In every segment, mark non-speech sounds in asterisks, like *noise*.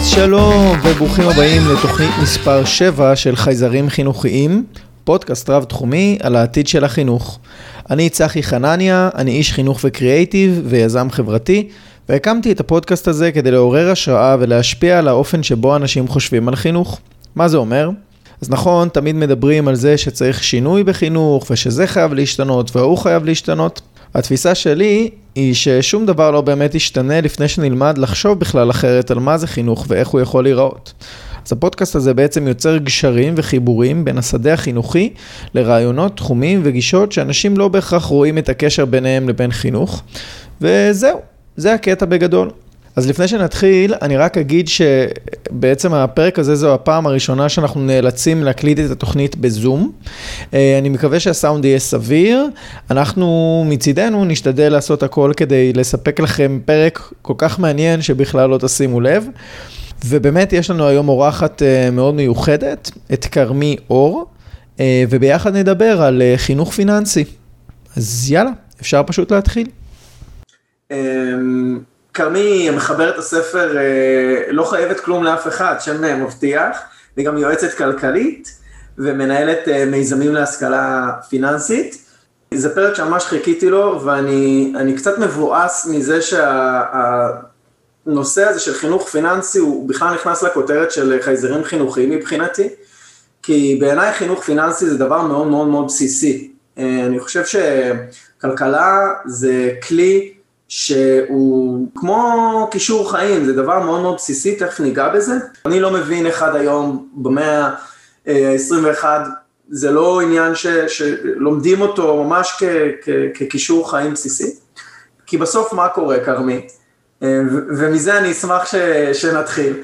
אז שלום וברוכים הבאים לתוכנית מספר 7 של חייזרים חינוכיים, פודקאסט רב-תחומי על העתיד של החינוך. אני צחי חנניה, אני איש חינוך וקריאייטיב ויזם חברתי, והקמתי את הפודקאסט הזה כדי לעורר השראה ולהשפיע על האופן שבו אנשים חושבים על חינוך. מה זה אומר? אז נכון, תמיד מדברים על זה שצריך שינוי בחינוך, ושזה חייב להשתנות וההוא חייב להשתנות. התפיסה שלי היא ששום דבר לא באמת ישתנה לפני שנלמד לחשוב בכלל אחרת על מה זה חינוך ואיך הוא יכול להיראות. אז הפודקאסט הזה בעצם יוצר גשרים וחיבורים בין השדה החינוכי לרעיונות, תחומים וגישות שאנשים לא בהכרח רואים את הקשר ביניהם לבין חינוך. וזהו, זה הקטע בגדול. אז לפני שנתחיל, אני רק אגיד שבעצם הפרק הזה זו הפעם הראשונה שאנחנו נאלצים להקליט את התוכנית בזום. אה, אני מקווה שהסאונד יהיה סביר. אנחנו מצידנו נשתדל לעשות הכל כדי לספק לכם פרק כל כך מעניין שבכלל לא תשימו לב. ובאמת יש לנו היום אורחת אה, מאוד מיוחדת, את כרמי אור, אה, וביחד נדבר על חינוך פיננסי. אז יאללה, אפשר פשוט להתחיל. כרמי מחברת הספר אה, לא חייבת כלום לאף אחד, שם אה, מבטיח, והיא גם יועצת כלכלית ומנהלת אה, מיזמים להשכלה פיננסית. זה פרק שממש חיכיתי לו ואני קצת מבואס מזה שהנושא הזה של חינוך פיננסי הוא בכלל נכנס לכותרת של חייזרים חינוכיים מבחינתי, כי בעיניי חינוך פיננסי זה דבר מאוד מאוד מאוד בסיסי. אני חושב שכלכלה זה כלי שהוא כמו כישור חיים, זה דבר מאוד מאוד בסיסי, תכף ניגע בזה. אני לא מבין איך עד היום, במאה ה-21, זה לא עניין ש, שלומדים אותו ממש כ, כ, ככישור חיים בסיסי. כי בסוף מה קורה, כרמי? ומזה אני אשמח ש, שנתחיל.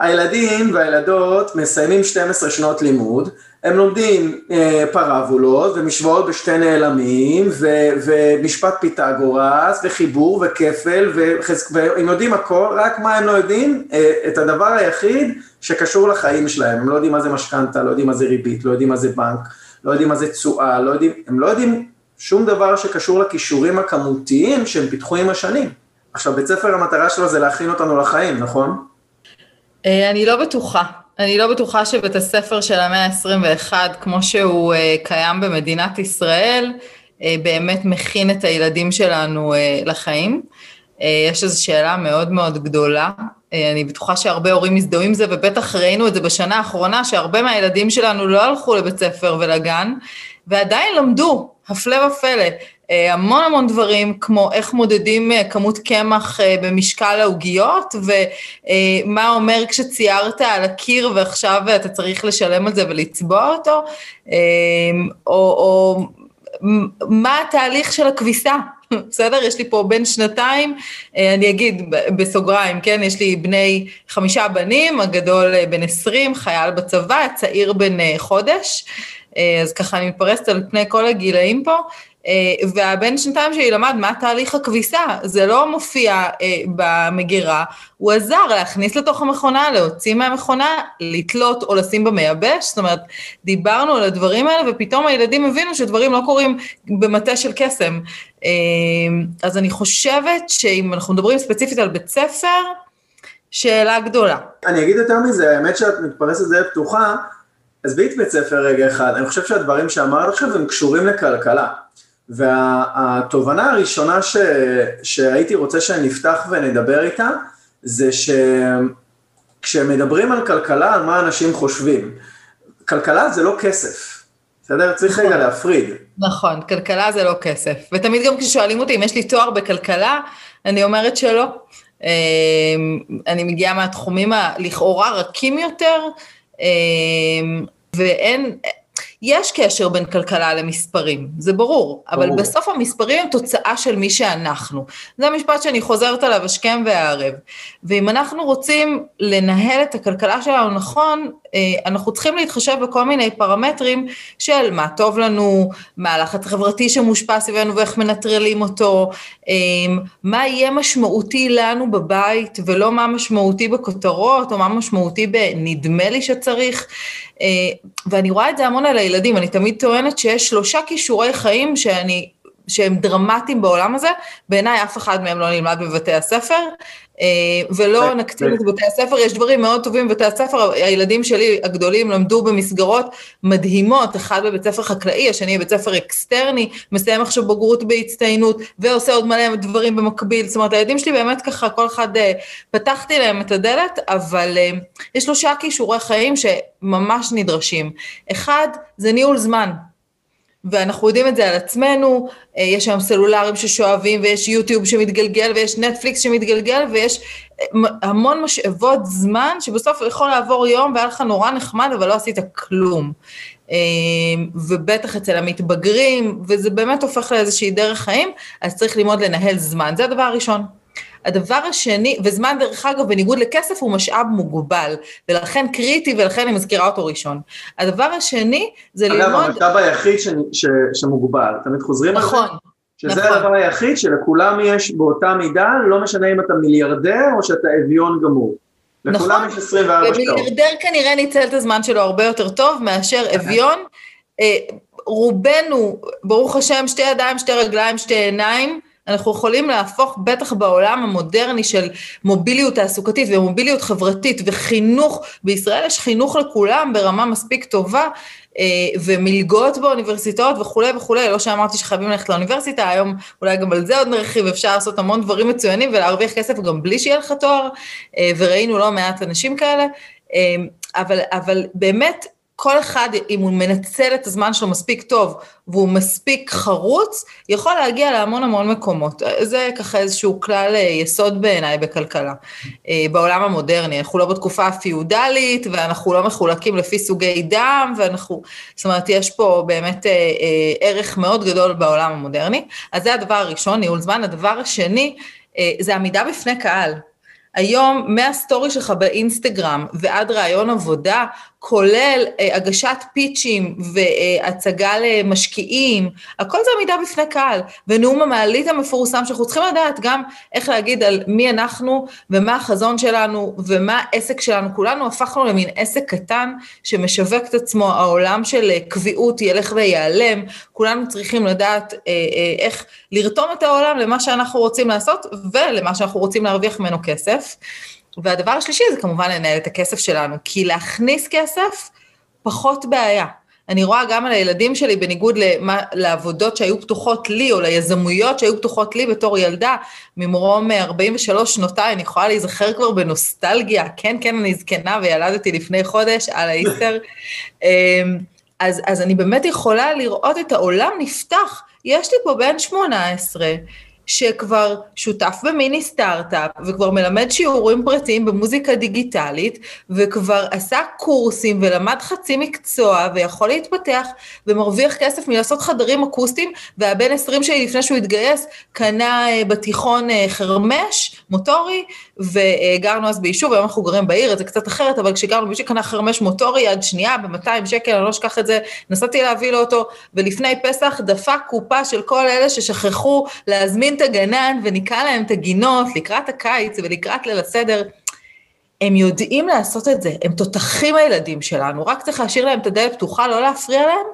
הילדים והילדות מסיימים 12 שנות לימוד, הם לומדים אה, פרבולות ומשוואות בשתי נעלמים ו, ומשפט פיתגורס וחיבור וכפל וחז... והם יודעים הכל, רק מה הם לא יודעים? אה, את הדבר היחיד שקשור לחיים שלהם, הם לא יודעים מה זה משכנתה, לא יודעים מה זה ריבית, לא יודעים מה זה בנק, לא יודעים מה זה תשואה, לא יודעים, הם לא יודעים שום דבר שקשור לכישורים הכמותיים שהם פיתחו עם השנים. עכשיו, בית ספר המטרה שלו זה להכין אותנו לחיים, נכון? אה, אני לא בטוחה. אני לא בטוחה שבית הספר של המאה ה-21, כמו שהוא uh, קיים במדינת ישראל, uh, באמת מכין את הילדים שלנו לחיים. יש איזו שאלה מאוד מאוד גדולה. אני בטוחה שהרבה הורים מזדהו עם זה, ובטח ראינו את זה בשנה האחרונה, שהרבה מהילדים שלנו לא הלכו לבית ספר ולגן, ועדיין למדו, הפלא ופלא. אה, המון המון דברים, כמו איך מודדים אה, כמות קמח אה, במשקל העוגיות, ומה אומר כשציירת על הקיר ועכשיו אתה צריך לשלם על זה ולצבוע אותו, או, או מה התהליך של הכביסה, *laughs* בסדר? יש לי פה בן שנתיים, אני אגיד בסוגריים, כן? יש לי בני חמישה בנים, הגדול בן עשרים, חייל בצבא, הצעיר בן חודש, אז ככה אני מתפרסת על פני כל הגילאים פה. אה, והבן שנתיים שלי למד מה תהליך הכביסה, זה לא מופיע אה, במגירה, הוא עזר להכניס לתוך המכונה, להוציא מהמכונה, לתלות או לשים במייבש, זאת אומרת, דיברנו על הדברים האלה ופתאום הילדים הבינו שדברים לא קורים במטה של קסם. אה, אז אני חושבת שאם אנחנו מדברים ספציפית על בית ספר, שאלה גדולה. אני אגיד יותר מזה, האמת שאת מתפרסת דלת פתוחה, עזבי את בית ספר רגע אחד, אני חושב שהדברים שאמרת עכשיו הם קשורים לכלכלה. והתובנה הראשונה ש, שהייתי רוצה שנפתח ונדבר איתה, זה שכשמדברים על כלכלה, על מה אנשים חושבים. כלכלה זה לא כסף, בסדר? צריך רגע נכון. להפריד. נכון, כלכלה זה לא כסף. ותמיד גם כששואלים אותי אם יש לי תואר בכלכלה, אני אומרת שלא. אמ, אני מגיעה מהתחומים הלכאורה רכים יותר, אמ, ואין, יש קשר בין כלכלה למספרים, זה ברור, אבל ברור. בסוף המספרים הם תוצאה של מי שאנחנו. זה המשפט שאני חוזרת עליו השכם והערב. ואם אנחנו רוצים לנהל את הכלכלה שלנו נכון, אנחנו צריכים להתחשב בכל מיני פרמטרים של מה טוב לנו, מה הלחץ החברתי שמושפע סביבנו ואיך מנטרלים אותו, אה, מה יהיה משמעותי לנו בבית ולא מה משמעותי בכותרות או מה משמעותי בנדמה לי שצריך. אה, ואני רואה את זה המון על הילדים, אני תמיד טוענת שיש שלושה כישורי חיים שאני שהם דרמטיים בעולם הזה, בעיניי אף אחד מהם לא נלמד בבתי הספר, אה, ולא נקטין את בתי הספר, יש דברים מאוד טובים בבתי הספר, הילדים שלי הגדולים למדו במסגרות מדהימות, אחד בבית ספר חקלאי, השני בבית ספר אקסטרני, מסיים עכשיו בגרות בהצטיינות, ועושה עוד מלא דברים במקביל, זאת אומרת, הילדים שלי באמת ככה, כל אחד, אה, פתחתי להם את הדלת, אבל אה, יש שלושה כישורי חיים שממש נדרשים. אחד, זה ניהול זמן. ואנחנו יודעים את זה על עצמנו, אה, יש היום סלולרים ששואבים, ויש יוטיוב שמתגלגל, ויש נטפליקס שמתגלגל, ויש אה, המון משאבות זמן, שבסוף יכול לעבור יום והיה לך נורא נחמד, אבל לא עשית כלום. אה, ובטח אצל המתבגרים, וזה באמת הופך לאיזושהי דרך חיים, אז צריך ללמוד לנהל זמן, זה הדבר הראשון. הדבר השני, וזמן דרך אגב, בניגוד לכסף, הוא משאב מוגבל, ולכן קריטי, ולכן אני מזכירה אותו ראשון. הדבר השני, זה אגב, ללמוד... אגב, המשאב היחיד ש... ש... שמוגבל, תמיד חוזרים נכון, על זה? שזה נכון. הדבר היחיד שלכולם יש באותה מידה, לא משנה אם אתה מיליארדר או שאתה אביון גמור. לכולם נכון. יש 24 שעות. ומיליארדר כנראה ניצל את הזמן שלו הרבה יותר טוב מאשר אביון. אה, רובנו, ברוך השם, שתי ידיים, שתי רגליים, שתי עיניים, אנחנו יכולים להפוך, בטח בעולם המודרני של מוביליות תעסוקתית ומוביליות חברתית וחינוך, בישראל יש חינוך לכולם ברמה מספיק טובה, אה, ומלגות באוניברסיטאות וכולי וכולי, לא שאמרתי שחייבים ללכת לאוניברסיטה, היום אולי גם על זה עוד נרחיב, אפשר לעשות המון דברים מצוינים ולהרוויח כסף גם בלי שיהיה לך תואר, אה, וראינו לא מעט אנשים כאלה, אה, אבל, אבל באמת, כל אחד, אם הוא מנצל את הזמן שלו מספיק טוב והוא מספיק חרוץ, יכול להגיע להמון המון מקומות. זה ככה איזשהו כלל אה, יסוד בעיניי בכלכלה. אה, בעולם המודרני, אנחנו לא בתקופה הפיודלית, ואנחנו לא מחולקים לפי סוגי דם, ואנחנו, זאת אומרת, יש פה באמת אה, ערך מאוד גדול בעולם המודרני. אז זה הדבר הראשון, ניהול זמן. הדבר השני, זה עמידה בפני קהל. היום מהסטורי שלך באינסטגרם ועד רעיון עבודה, כולל אה, הגשת פיצ'ים והצגה למשקיעים, הכל זה עמידה בפני קהל. ונאום המעלית המפורסם, שאנחנו צריכים לדעת גם איך להגיד על מי אנחנו ומה החזון שלנו ומה העסק שלנו. כולנו הפכנו למין עסק קטן שמשווק את עצמו, העולם של אה, קביעות ילך וייעלם. כולנו צריכים לדעת אה, איך לרתום את העולם למה שאנחנו רוצים לעשות ולמה שאנחנו רוצים להרוויח ממנו כסף. והדבר השלישי זה כמובן לנהל את הכסף שלנו, כי להכניס כסף, פחות בעיה. אני רואה גם על הילדים שלי, בניגוד למה, לעבודות שהיו פתוחות לי, או ליזמויות שהיו פתוחות לי בתור ילדה, ממרום 43 שנותיי, אני יכולה להיזכר כבר בנוסטלגיה, כן, כן, אני זקנה וילדתי לפני חודש על האיסטר. *laughs* אז, אז אני באמת יכולה לראות את העולם נפתח. יש לי פה בן 18, שכבר שותף במיני סטארט-אפ, וכבר מלמד שיעורים פרטיים במוזיקה דיגיטלית, וכבר עשה קורסים ולמד חצי מקצוע, ויכול להתפתח, ומרוויח כסף מלעשות חדרים אקוסטיים, והבן 20 שלי לפני שהוא התגייס, קנה אה, בתיכון אה, חרמש מוטורי, וגרנו אז ביישוב, היום אנחנו גרים בעיר, זה קצת אחרת, אבל כשגרנו ביישוב קנה חרמש מוטורי יד שנייה ב-200 שקל, אני לא אשכח את זה, נסעתי להביא לו אותו, ולפני פסח דפק קופה של כל אלה ששכחו להזמין את הגנן וניקה להם את הגינות לקראת הקיץ ולקראת ליל הסדר. הם יודעים לעשות את זה, הם תותחים הילדים שלנו, רק צריך להשאיר להם את הדלת פתוחה, לא להפריע להם,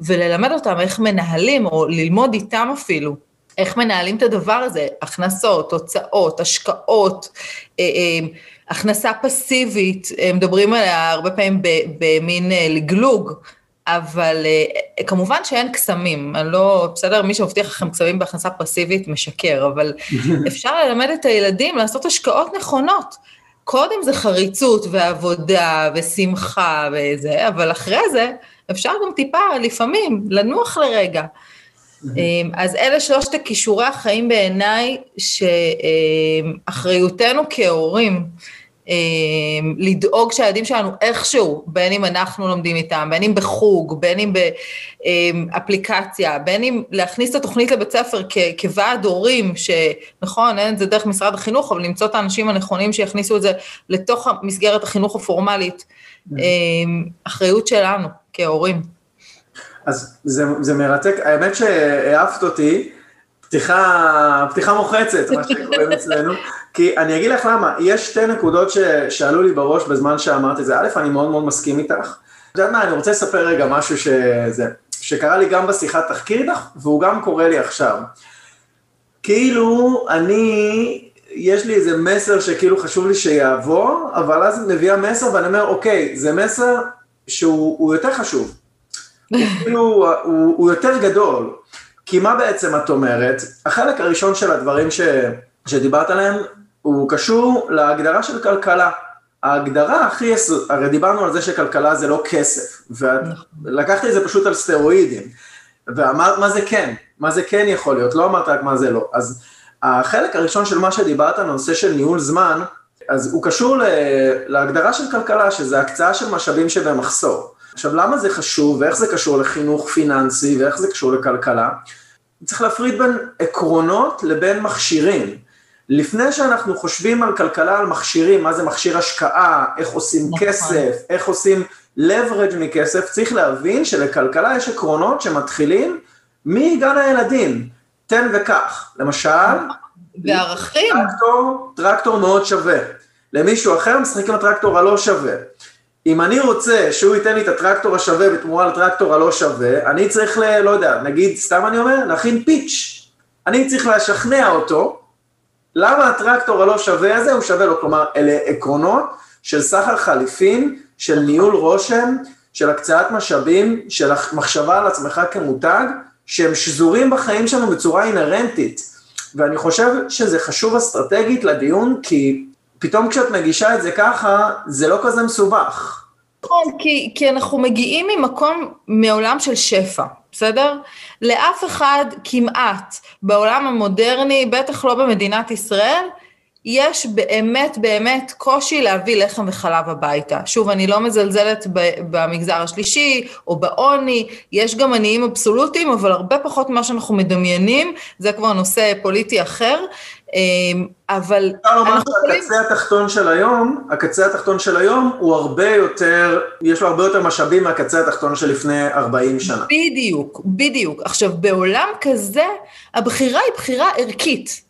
וללמד אותם איך מנהלים, או ללמוד איתם אפילו, איך מנהלים את הדבר הזה, הכנסות, הוצאות, השקעות, אה, אה, הכנסה פסיבית, מדברים עליה הרבה פעמים במין לגלוג, אבל כמובן שאין קסמים, אני לא, בסדר, מי שמבטיח לכם קסמים בהכנסה פסיבית משקר, אבל *laughs* אפשר ללמד את הילדים לעשות השקעות נכונות. קודם זה חריצות ועבודה ושמחה וזה, אבל אחרי זה אפשר גם טיפה, לפעמים, לנוח לרגע. *laughs* אז אלה שלושת הכישורי החיים בעיניי, שאחריותנו כהורים, לדאוג שהילדים שלנו איכשהו, בין אם אנחנו לומדים איתם, בין אם בחוג, בין אם באפליקציה, בין אם להכניס את התוכנית לבית ספר כוועד הורים, שנכון, אין את זה דרך משרד החינוך, אבל למצוא את האנשים הנכונים שיכניסו את זה לתוך מסגרת החינוך הפורמלית, אחריות שלנו כהורים. אז זה, זה מרתק, האמת שהעפת אותי, פתיחה, פתיחה מוחצת, מה שקוראים אצלנו, כי אני אגיד לך למה, יש שתי נקודות ש, שעלו לי בראש בזמן שאמרתי את זה, א', אני מאוד מאוד מסכים איתך. את יודעת מה, אני רוצה לספר רגע משהו שזה, שקרה לי גם בשיחת תחקיר איתך, והוא גם קורה לי עכשיו. כאילו, אני, יש לי איזה מסר שכאילו חשוב לי שיעבור, אבל אז מביאה מסר ואני אומר, אוקיי, זה מסר שהוא יותר חשוב. הוא *laughs* כאילו, הוא, הוא יותר גדול. כי מה בעצם את אומרת? החלק הראשון של הדברים ש, שדיברת עליהם, הוא קשור להגדרה של כלכלה. ההגדרה הכי יסוד, הרי דיברנו על זה שכלכלה זה לא כסף, ולקחתי את זה פשוט על סטרואידים, ואמרת מה זה כן, מה זה כן יכול להיות, לא אמרת רק מה זה לא. אז החלק הראשון של מה שדיברת, הנושא של ניהול זמן, אז הוא קשור להגדרה של כלכלה, שזה הקצאה של משאבים שבמחסור. עכשיו, למה זה חשוב, ואיך זה קשור לחינוך פיננסי, ואיך זה קשור לכלכלה? צריך להפריד בין עקרונות לבין מכשירים. לפני שאנחנו חושבים על כלכלה, על מכשירים, מה זה מכשיר השקעה, איך עושים נכון. כסף, איך עושים leverage מכסף, צריך להבין שלכלכלה יש עקרונות שמתחילים מגן הילדים, תן וקח. למשל, וערכים. טרקטור, טרקטור מאוד שווה. למישהו אחר משחק עם הטרקטור הלא שווה. אם אני רוצה שהוא ייתן לי את הטרקטור השווה בתמורה לטרקטור הלא שווה, אני צריך ל... לא יודע, נגיד, סתם אני אומר, להכין פיץ'. אני צריך לשכנע אותו למה הטרקטור הלא שווה הזה הוא שווה לו, כלומר, אלה עקרונות של סחר חליפין, של ניהול רושם, של הקצאת משאבים, של מחשבה על עצמך כמותג, שהם שזורים בחיים שלנו בצורה אינהרנטית. ואני חושב שזה חשוב אסטרטגית לדיון, כי פתאום כשאת מגישה את זה ככה, זה לא כזה מסובך. נכון, כי, כי אנחנו מגיעים ממקום, מעולם של שפע, בסדר? לאף אחד כמעט בעולם המודרני, בטח לא במדינת ישראל, יש באמת באמת קושי להביא לחם וחלב הביתה. שוב, אני לא מזלזלת במגזר השלישי או בעוני, יש גם עניים אבסולוטיים, אבל הרבה פחות ממה שאנחנו מדמיינים, זה כבר נושא פוליטי אחר. אמ, אבל... אפשר לומר שהקצה התחתון של היום, הקצה התחתון של היום הוא הרבה יותר, יש לו הרבה יותר משאבים מהקצה התחתון של לפני 40 שנה. בדיוק, בדיוק. עכשיו, בעולם כזה, הבחירה היא בחירה ערכית.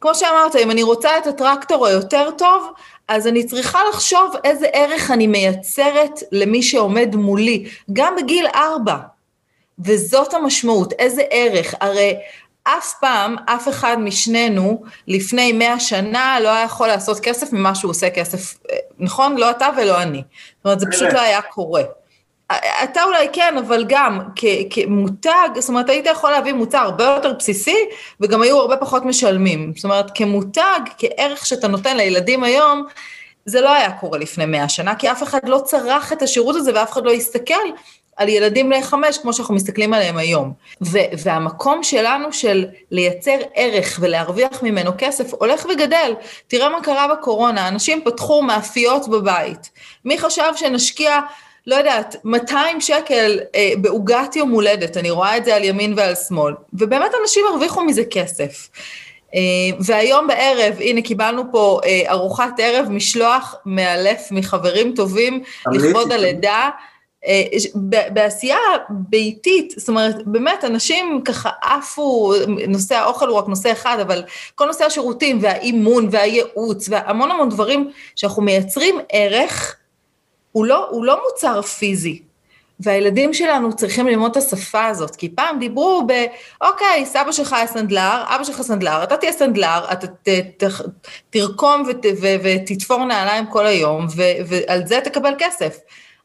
כמו שאמרת, אם אני רוצה את הטרקטור היותר טוב, אז אני צריכה לחשוב איזה ערך אני מייצרת למי שעומד מולי, גם בגיל ארבע. וזאת המשמעות, איזה ערך. הרי אף פעם, אף אחד משנינו, לפני מאה שנה, לא היה יכול לעשות כסף ממה שהוא עושה כסף, אה, נכון? לא אתה ולא אני. זאת אומרת, זה פשוט לא היה קורה. אתה אולי כן, אבל גם כמותג, זאת אומרת, היית יכול להביא מוצר הרבה יותר בסיסי, וגם היו הרבה פחות משלמים. זאת אומרת, כמותג, כערך שאתה נותן לילדים היום, זה לא היה קורה לפני מאה שנה, כי אף אחד לא צרך את השירות הזה ואף אחד לא הסתכל על ילדים בני חמש, כמו שאנחנו מסתכלים עליהם היום. ו- והמקום שלנו של לייצר ערך ולהרוויח ממנו כסף הולך וגדל. תראה מה קרה בקורונה, אנשים פתחו מאפיות בבית. מי חשב שנשקיע... לא יודעת, 200 שקל אה, בעוגת יום הולדת, אני רואה את זה על ימין ועל שמאל, ובאמת אנשים הרוויחו מזה כסף. אה, והיום בערב, הנה קיבלנו פה אה, ארוחת ערב, משלוח מאלף מחברים טובים לכבוד הלידה. אה, בעשייה ביתית, זאת אומרת, באמת, אנשים ככה עפו, נושא האוכל הוא רק נושא אחד, אבל כל נושא השירותים והאימון והייעוץ והמון המון דברים שאנחנו מייצרים ערך, הוא לא, הוא לא מוצר פיזי. והילדים שלנו צריכים ללמוד את השפה הזאת, כי פעם דיברו ב, אוקיי, סבא שלך היה סנדלר, אבא שלך סנדלר, אתה תהיה סנדלר, אתה ת, ת, תרקום ות, ו, ותתפור נעליים כל היום, ו, ועל זה תקבל כסף.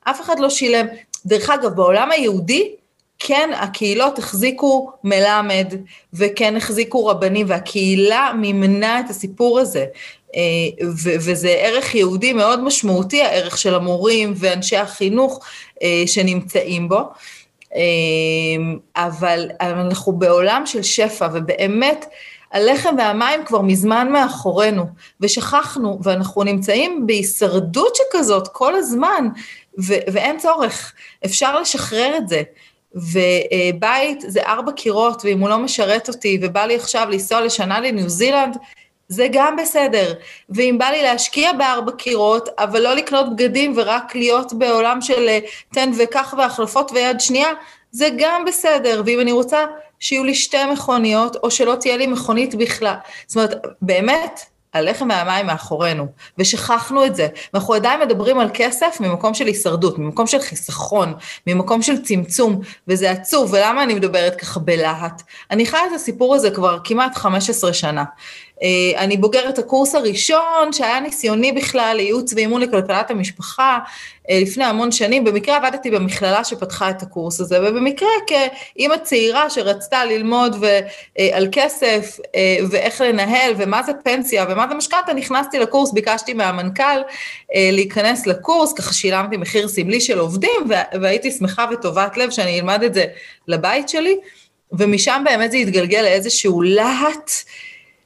אף אחד לא שילם. דרך אגב, בעולם היהודי, כן, הקהילות החזיקו מלמד, וכן החזיקו רבנים, והקהילה מימנה את הסיפור הזה. אה, וזה ערך יהודי מאוד משמעותי, הערך של המורים ואנשי החינוך אה, שנמצאים בו. אה, אבל אנחנו בעולם של שפע, ובאמת, הלחם והמים כבר מזמן מאחורינו, ושכחנו, ואנחנו נמצאים בהישרדות שכזאת כל הזמן, ו- ואין צורך, אפשר לשחרר את זה. ובית זה ארבע קירות, ואם הוא לא משרת אותי, ובא לי עכשיו לנסוע לשנה לניו זילנד, זה גם בסדר. ואם בא לי להשקיע בארבע קירות, אבל לא לקנות בגדים ורק להיות בעולם של אה, תן וקח והחלפות ויד שנייה, זה גם בסדר. ואם אני רוצה שיהיו לי שתי מכוניות, או שלא תהיה לי מכונית בכלל. זאת אומרת, באמת, הלחם והמים מאחורינו, ושכחנו את זה, ואנחנו עדיין מדברים על כסף ממקום של הישרדות, ממקום של חיסכון, ממקום של צמצום, וזה עצוב, ולמה אני מדברת ככה בלהט? אני חיה את הסיפור הזה כבר כמעט 15 שנה. אה, אני בוגרת הקורס הראשון שהיה ניסיוני בכלל לייעוץ ואימון לכלכלת המשפחה אה, לפני המון שנים. במקרה עבדתי במכללה שפתחה את הקורס הזה, ובמקרה כאימא צעירה שרצתה ללמוד ו, אה, על כסף ואיך לנהל ומה זה פנסיה ומה זה משכנתה, נכנסתי לקורס, ביקשתי מהמנכ"ל להיכנס לקורס, ככה שילמתי מחיר סמלי של עובדים והייתי שמחה וטובת לב שאני אלמד את זה לבית שלי, ומשם באמת זה התגלגל לאיזשהו להט.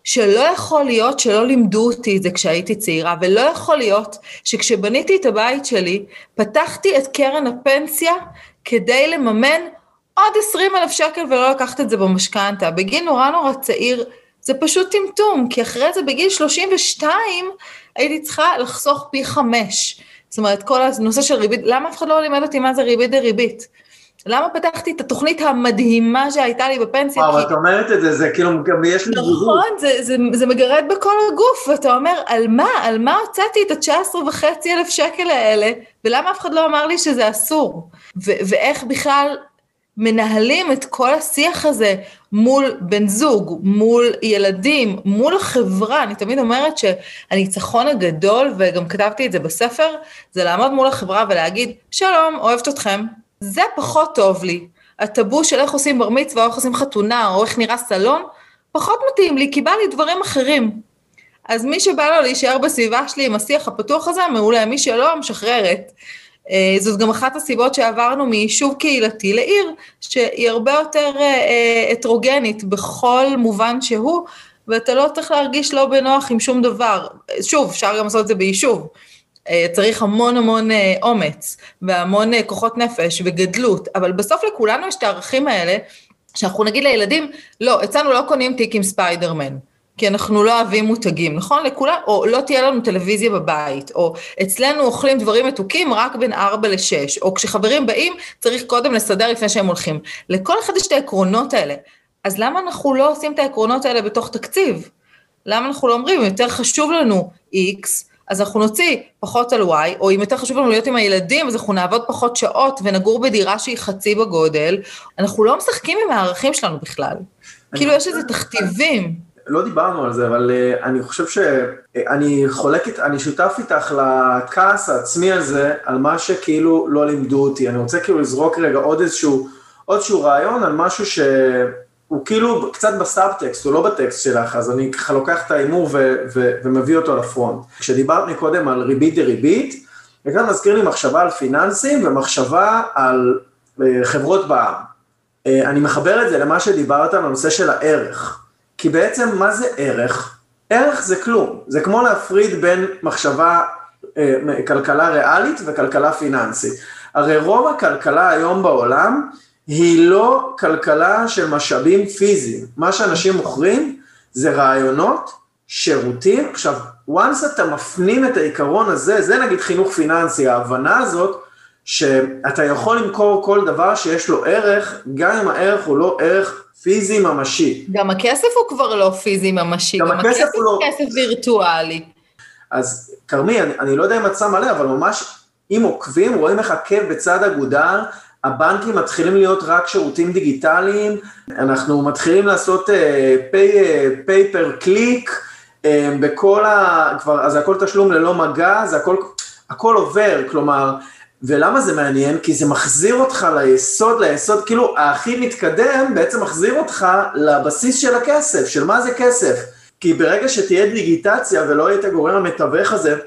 שלא יכול להיות שלא לימדו אותי את זה כשהייתי צעירה, ולא יכול להיות שכשבניתי את הבית שלי, פתחתי את קרן הפנסיה כדי לממן עוד 20 אלף שקל ולא לקחת את זה במשכנתה. בגיל נורא נורא צעיר, זה פשוט טמטום, כי אחרי זה בגיל 32 הייתי צריכה לחסוך פי חמש. זאת אומרת, כל הנושא של ריבית, למה אף אחד לא לימד אותי מה זה ריבית דריבית? למה פתחתי את התוכנית המדהימה שהייתה לי בפנסיה? וואו, את אומרת את זה, זה כאילו, גם יש לי גיבוב. נכון, זה, זה, זה מגרד בכל הגוף, ואתה אומר, על מה, על מה הוצאתי את ה-19 וחצי אלף שקל האלה, ולמה אף אחד לא אמר לי שזה אסור? ו- ואיך בכלל מנהלים את כל השיח הזה מול בן זוג, מול ילדים, מול החברה. אני תמיד אומרת שהניצחון הגדול, וגם כתבתי את זה בספר, זה לעמוד מול החברה ולהגיד, שלום, אוהבת אתכם, זה פחות טוב לי. הטאבו של איך עושים בר מצווה, או איך עושים חתונה, או איך נראה סלון, פחות מתאים לי, כי בא לי דברים אחרים. אז מי שבא לו להישאר בסביבה שלי עם השיח הפתוח הזה, מעולה, מי שלא, משחררת. אה, זאת גם אחת הסיבות שעברנו מיישוב קהילתי לעיר, שהיא הרבה יותר אה, הטרוגנית בכל מובן שהוא, ואתה לא צריך להרגיש לא בנוח עם שום דבר. שוב, אפשר גם לעשות את זה ביישוב. אה, צריך המון המון אה, אומץ והמון אה, כוחות נפש וגדלות, אבל בסוף לכולנו יש את הערכים האלה, שאנחנו נגיד לילדים, לא, אצלנו לא קונים תיק עם ספיידרמן. כי אנחנו לא אוהבים מותגים, נכון? לכולם, או לא תהיה לנו טלוויזיה בבית, או אצלנו אוכלים דברים מתוקים רק בין 4 ל-6, או כשחברים באים צריך קודם לסדר לפני שהם הולכים. לכל אחד יש את העקרונות האלה. אז למה אנחנו לא עושים את העקרונות האלה בתוך תקציב? למה אנחנו לא אומרים, יותר חשוב לנו X, אז אנחנו נוציא פחות על Y, או אם יותר חשוב לנו להיות עם הילדים, אז אנחנו נעבוד פחות שעות ונגור בדירה שהיא חצי בגודל. אנחנו לא משחקים עם הערכים שלנו בכלל. כאילו יש איזה תכתיבים. לא דיברנו על זה, אבל uh, אני חושב שאני חולק, אני שותף איתך לכעס העצמי הזה, על מה שכאילו לא לימדו אותי. אני רוצה כאילו לזרוק רגע עוד איזשהו, עוד איזשהו רעיון על משהו ש... הוא כאילו קצת בסאבטקסט, הוא לא בטקסט שלך, אז אני ככה לוקח את ההימור ומביא אותו לפרונט. כשדיברת מקודם על ריבית דריבית, זה כאן מזכיר לי מחשבה על פיננסים ומחשבה על uh, חברות בעם. Uh, אני מחבר את זה למה שדיברת על הנושא של הערך. כי בעצם מה זה ערך? ערך זה כלום, זה כמו להפריד בין מחשבה, uh, כלכלה ריאלית וכלכלה פיננסית. הרי רוב הכלכלה היום בעולם היא לא כלכלה של משאבים פיזיים. מה שאנשים מוכרים זה רעיונות, שירותים. עכשיו, once אתה מפנים את העיקרון הזה, זה נגיד חינוך פיננסי, ההבנה הזאת, שאתה יכול למכור כל דבר שיש לו ערך, גם אם הערך הוא לא ערך פיזי ממשי. גם הכסף הוא כבר לא פיזי ממשי, גם, גם הכסף הוא לא... כסף וירטואלי. אז כרמי, אני, אני לא יודע אם את שמה לב, אבל ממש, אם עוקבים, רואים איך עקב בצד אגודל, הבנקים מתחילים להיות רק שירותים דיגיטליים, אנחנו מתחילים לעשות pay per click בכל ה... כבר, אז הכל תשלום ללא מגע, זה הכל, הכל עובר, כלומר, ולמה זה מעניין? כי זה מחזיר אותך ליסוד, ליסוד, כאילו הכי מתקדם בעצם מחזיר אותך לבסיס של הכסף, של מה זה כסף. כי ברגע שתהיה דיגיטציה ולא יהיה את הגורם המתווך הזה,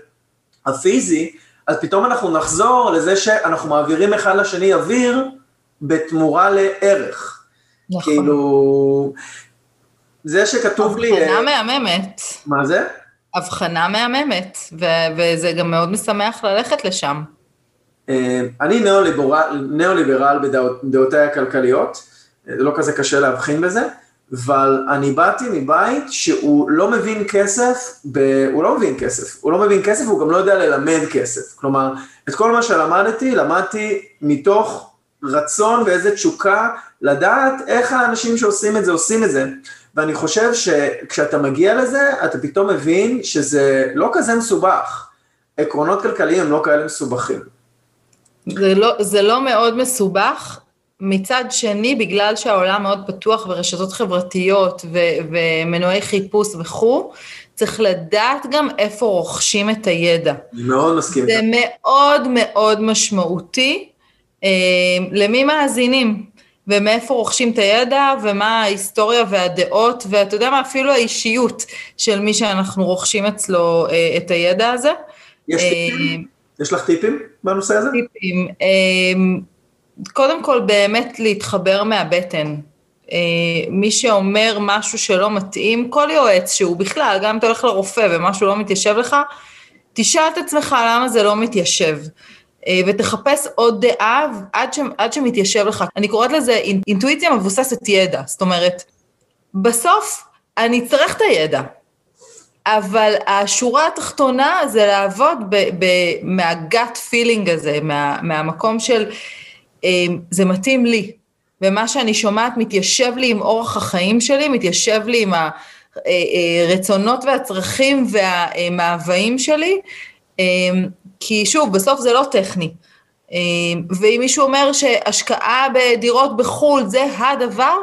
הפיזי, אז פתאום אנחנו נחזור לזה שאנחנו מעבירים אחד לשני אוויר בתמורה לערך. נכון. כאילו, זה שכתוב לי... הבחנה אה, מהממת. מה זה? הבחנה מהממת, ו- וזה גם מאוד משמח ללכת לשם. אה, אני ניאו-ליברל, ניאו-ליברל בדעותיי הכלכליות, זה לא כזה קשה להבחין בזה. אבל אני באתי מבית שהוא לא מבין כסף, ב... הוא לא מבין כסף, הוא לא מבין כסף, הוא גם לא יודע ללמד כסף. כלומר, את כל מה שלמדתי, למדתי מתוך רצון ואיזה תשוקה לדעת איך האנשים שעושים את זה עושים את זה. ואני חושב שכשאתה מגיע לזה, אתה פתאום מבין שזה לא כזה מסובך. עקרונות כלכליים הם לא כאלה מסובכים. זה לא, זה לא מאוד מסובך. מצד שני, בגלל שהעולם מאוד פתוח ורשתות חברתיות ו- ומנועי חיפוש וכו', צריך לדעת גם איפה רוכשים את הידע. אני מאוד מסכים. זה מאוד מאוד משמעותי אה, למי מאזינים, ומאיפה רוכשים את הידע, ומה ההיסטוריה והדעות, ואתה יודע מה, אפילו האישיות של מי שאנחנו רוכשים אצלו אה, את הידע הזה. יש טיפים? אה, יש לך טיפים בנושא הזה? טיפים. אה, קודם כל, באמת להתחבר מהבטן. אה, מי שאומר משהו שלא מתאים, כל יועץ שהוא בכלל, גם אם אתה הולך לרופא ומשהו לא מתיישב לך, תשאל את עצמך למה זה לא מתיישב. אה, ותחפש עוד דעה עד, ש, עד שמתיישב לך. אני קוראת לזה אינטואיציה מבוססת ידע, זאת אומרת, בסוף אני אצטרך את הידע, אבל השורה התחתונה זה לעבוד מהגאט פילינג הזה, מה, מהמקום של זה מתאים לי, ומה שאני שומעת מתיישב לי עם אורח החיים שלי, מתיישב לי עם הרצונות והצרכים והמאוויים שלי, כי שוב, בסוף זה לא טכני. ואם מישהו אומר שהשקעה בדירות בחו"ל זה הדבר,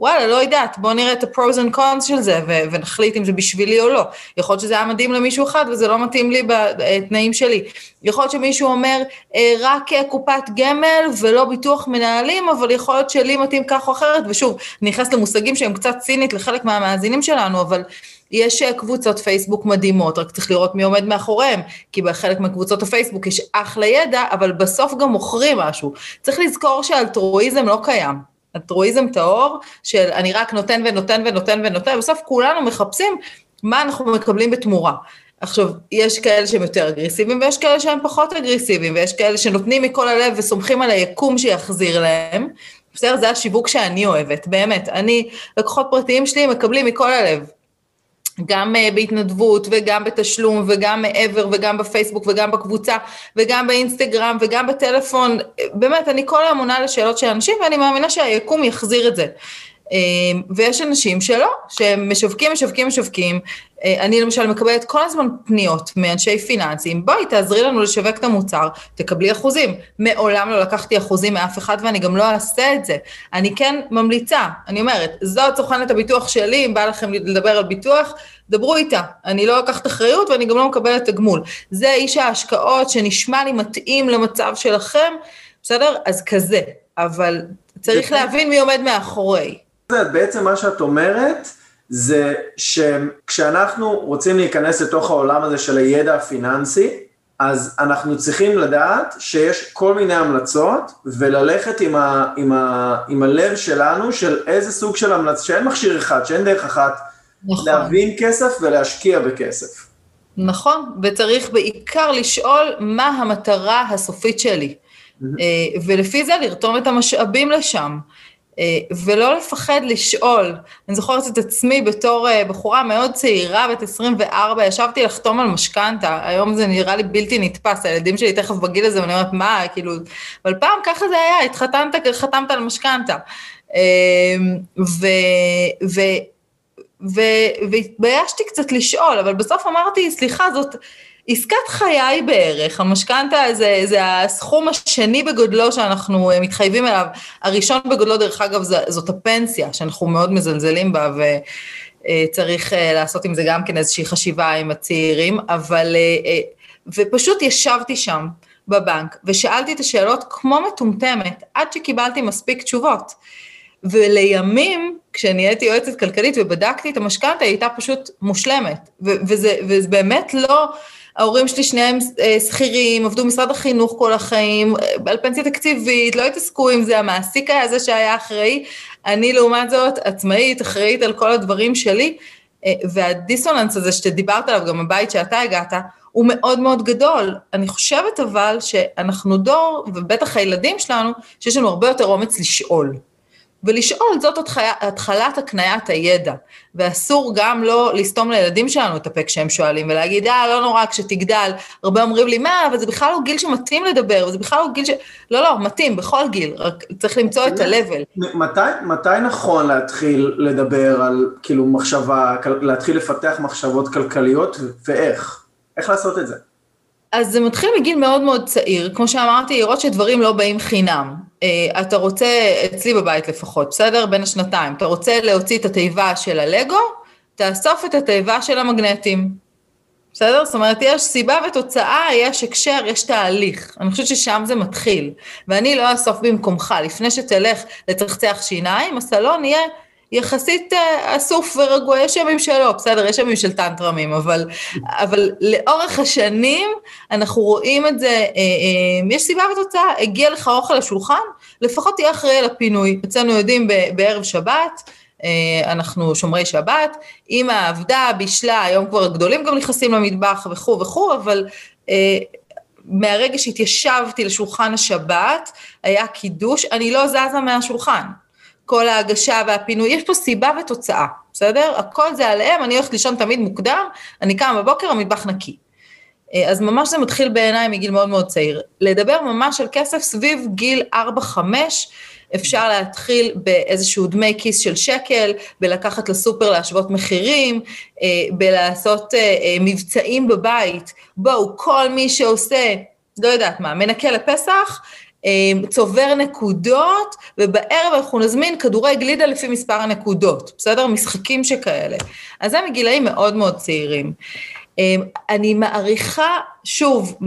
וואלה, לא יודעת, בוא נראה את ה-pros and cons של זה ו- ונחליט אם זה בשבילי או לא. יכול להיות שזה היה מדהים למישהו אחד וזה לא מתאים לי בתנאים שלי. יכול להיות שמישהו אומר, אה, רק קופת גמל ולא ביטוח מנהלים, אבל יכול להיות שלי מתאים כך או אחרת, ושוב, אני נכנסת למושגים שהם קצת צינית לחלק מהמאזינים שלנו, אבל יש אה, קבוצות פייסבוק מדהימות, רק צריך לראות מי עומד מאחוריהם, כי בחלק מקבוצות הפייסבוק יש אחלה ידע, אבל בסוף גם מוכרים משהו. צריך לזכור שאלטרואיזם לא קיים. אלטרואיזם טהור של אני רק נותן ונותן ונותן ונותן, בסוף כולנו מחפשים מה אנחנו מקבלים בתמורה. עכשיו, יש כאלה שהם יותר אגרסיביים ויש כאלה שהם פחות אגרסיביים, ויש כאלה שנותנים מכל הלב וסומכים על היקום שיחזיר להם. בסדר, זה השיווק שאני אוהבת, באמת. אני, לקוחות פרטיים שלי מקבלים מכל הלב. גם uh, בהתנדבות וגם בתשלום וגם מעבר וגם בפייסבוק וגם בקבוצה וגם באינסטגרם וגם בטלפון, באמת, אני כל היום עונה לשאלות של אנשים ואני מאמינה שהיקום יחזיר את זה. Uh, ויש אנשים שלא, שהם משווקים, משווקים, משווקים. Uh, אני למשל מקבלת כל הזמן פניות מאנשי פיננסים, בואי תעזרי לנו לשווק את המוצר, תקבלי אחוזים. מעולם לא לקחתי אחוזים מאף אחד ואני גם לא אעשה את זה. אני כן ממליצה, אני אומרת, זאת סוכנת הביטוח שלי, אם בא לכם לדבר על ביטוח, דברו איתה, אני לא לקחת אחריות ואני גם לא מקבלת תגמול. זה איש ההשקעות שנשמע לי מתאים למצב שלכם, בסדר? אז כזה, אבל צריך להבין מי עומד מאחורי. בעצם מה שאת אומרת, זה שכשאנחנו רוצים להיכנס לתוך העולם הזה של הידע הפיננסי, אז אנחנו צריכים לדעת שיש כל מיני המלצות, וללכת עם, ה, עם, ה, עם הלב שלנו של איזה סוג של המלצה, שאין מכשיר אחד, שאין דרך אחת נכון. להבין כסף ולהשקיע בכסף. נכון, וצריך בעיקר לשאול מה המטרה הסופית שלי, mm-hmm. ולפי זה לרתום את המשאבים לשם. אה, ולא לפחד לשאול. אני זוכרת את עצמי בתור אה, בחורה מאוד צעירה, בת 24, ישבתי לחתום על משכנתה, היום זה נראה לי בלתי נתפס, הילדים שלי תכף בגיל הזה, ואני אומרת, מה, כאילו, אבל פעם ככה זה היה, התחתנת, חתמת על משכנתה. והתביישתי קצת לשאול, אבל בסוף אמרתי, סליחה, זאת עסקת חיי בערך, המשכנתה זה, זה הסכום השני בגודלו שאנחנו אה, מתחייבים אליו, הראשון בגודלו דרך אגב זאת הפנסיה, שאנחנו מאוד מזלזלים בה וצריך אה, לעשות עם זה גם כן איזושהי חשיבה עם הצעירים, אבל, אה, ופשוט ישבתי שם בבנק ושאלתי את השאלות כמו מטומטמת, עד שקיבלתי מספיק תשובות. ולימים, כשנהייתי יועצת כלכלית ובדקתי את המשכנתה, היא הייתה פשוט מושלמת. וזה, וזה באמת לא, ההורים שלי שניהם אה, שכירים, עבדו במשרד החינוך כל החיים, אה, על פנסיה תקציבית, לא התעסקו עם זה, המעסיק היה זה שהיה אחראי. אני לעומת זאת עצמאית, אחראית על כל הדברים שלי, אה, והדיסוננס הזה שדיברת עליו, גם הבית שאתה הגעת, הוא מאוד מאוד גדול. אני חושבת אבל שאנחנו דור, ובטח הילדים שלנו, שיש לנו הרבה יותר אומץ לשאול. ולשאול, זאת התחלת הקניית הידע. ואסור גם לא לסתום לילדים שלנו את הפה כשהם שואלים, ולהגיד, אה, לא נורא, כשתגדל. הרבה אומרים לי, מה, אבל זה בכלל לא גיל שמתאים לדבר, וזה בכלל לא גיל ש... לא, לא, מתאים, בכל גיל, רק צריך למצוא את ה-level. מתי, מתי נכון להתחיל לדבר על, כאילו, מחשבה, להתחיל לפתח מחשבות כלכליות, ואיך? איך לעשות את זה? אז זה מתחיל מגיל מאוד מאוד צעיר, כמו שאמרתי, לראות שדברים לא באים חינם. Uh, אתה רוצה, אצלי בבית לפחות, בסדר? בין השנתיים. אתה רוצה להוציא את התיבה של הלגו, תאסוף את התיבה של המגנטים. בסדר? זאת אומרת, יש סיבה ותוצאה, יש הקשר, יש תהליך. אני חושבת ששם זה מתחיל. ואני לא אאסוף במקומך. לפני שתלך לצחצח שיניים, הסלון יהיה יחסית אה, אסוף ורגוע, יש ימים שלא, בסדר, יש ימים של טנטרמים, אבל, אבל לאורך השנים אנחנו רואים את זה, אה, אה, יש סיבה ותוצאה, הגיע לך אוכל לשולחן, לפחות תהיה אחראי על הפינוי. אצלנו יודעים בערב שבת, אנחנו שומרי שבת, אימא עבדה, בישלה, היום כבר הגדולים גם נכנסים למטבח וכו' וכו', אבל מהרגע שהתיישבתי לשולחן השבת, היה קידוש, אני לא זזה מהשולחן. כל ההגשה והפינוי, יש פה סיבה ותוצאה, בסדר? הכל זה עליהם, אני הולכת לישון תמיד מוקדם, אני קמה בבוקר, המטבח נקי. אה, אז ממש זה מתחיל בעיניי מגיל מאוד מאוד צעיר. לדבר ממש על כסף סביב גיל 4-5, אפשר להתחיל באיזשהו דמי כיס של שקל, בלקחת לסופר להשוות מחירים, אה, בלעשות אה, מבצעים בבית. בואו, כל מי שעושה, לא יודעת מה, מנקה לפסח, צובר נקודות, ובערב אנחנו נזמין כדורי גלידה לפי מספר הנקודות, בסדר? משחקים שכאלה. אז זה מגילאים מאוד מאוד צעירים. אמ, אני מעריכה, שוב,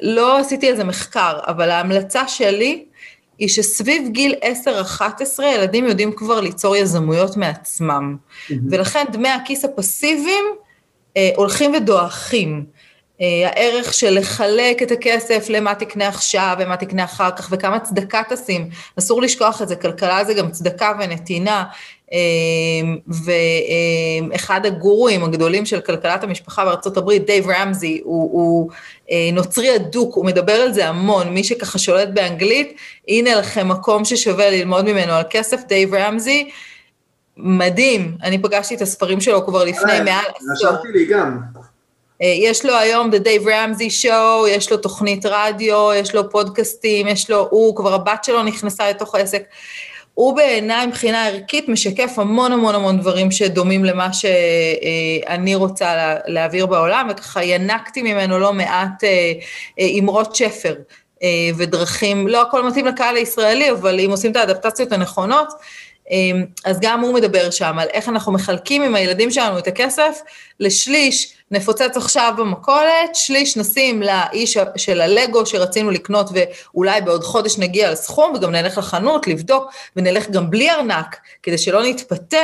לא עשיתי על זה מחקר, אבל ההמלצה שלי היא שסביב גיל 10-11 ילדים יודעים כבר ליצור יזמויות מעצמם. Mm-hmm. ולכן דמי הכיס הפסיביים אה, הולכים ודועכים. אה, הערך של לחלק את הכסף למה תקנה עכשיו ומה תקנה אחר כך וכמה צדקה תשים, אסור לשכוח את זה, כלכלה זה גם צדקה ונתינה, אה, ואחד הגורואים הגדולים של כלכלת המשפחה בארצות הברית, דייב רמזי, הוא, הוא אה, נוצרי אדוק, הוא מדבר על זה המון, מי שככה שולט באנגלית, הנה לכם מקום ששווה ללמוד ממנו על כסף, דייב רמזי, מדהים, אני פגשתי את הספרים שלו כבר לפני מעל עשור. רשמתי לי גם. אה, יש לו היום The Dave Ramsey Show, יש לו תוכנית רדיו, יש לו פודקאסטים, יש לו, הוא, כבר הבת שלו נכנסה לתוך העסק. הוא בעיניי מבחינה ערכית משקף המון המון המון דברים שדומים למה שאני רוצה להעביר בעולם, וככה ינקתי ממנו לא מעט אה, אה, אמרות שפר ודרכים, לא הכל מתאים לקהל הישראלי, אבל אם עושים את האדפטציות הנכונות, אז גם הוא מדבר שם על איך אנחנו מחלקים עם הילדים שלנו את הכסף לשליש נפוצץ עכשיו במכולת, שליש נשים לאיש של הלגו שרצינו לקנות ואולי בעוד חודש נגיע לסכום וגם נלך לחנות לבדוק ונלך גם בלי ארנק כדי שלא נתפתה,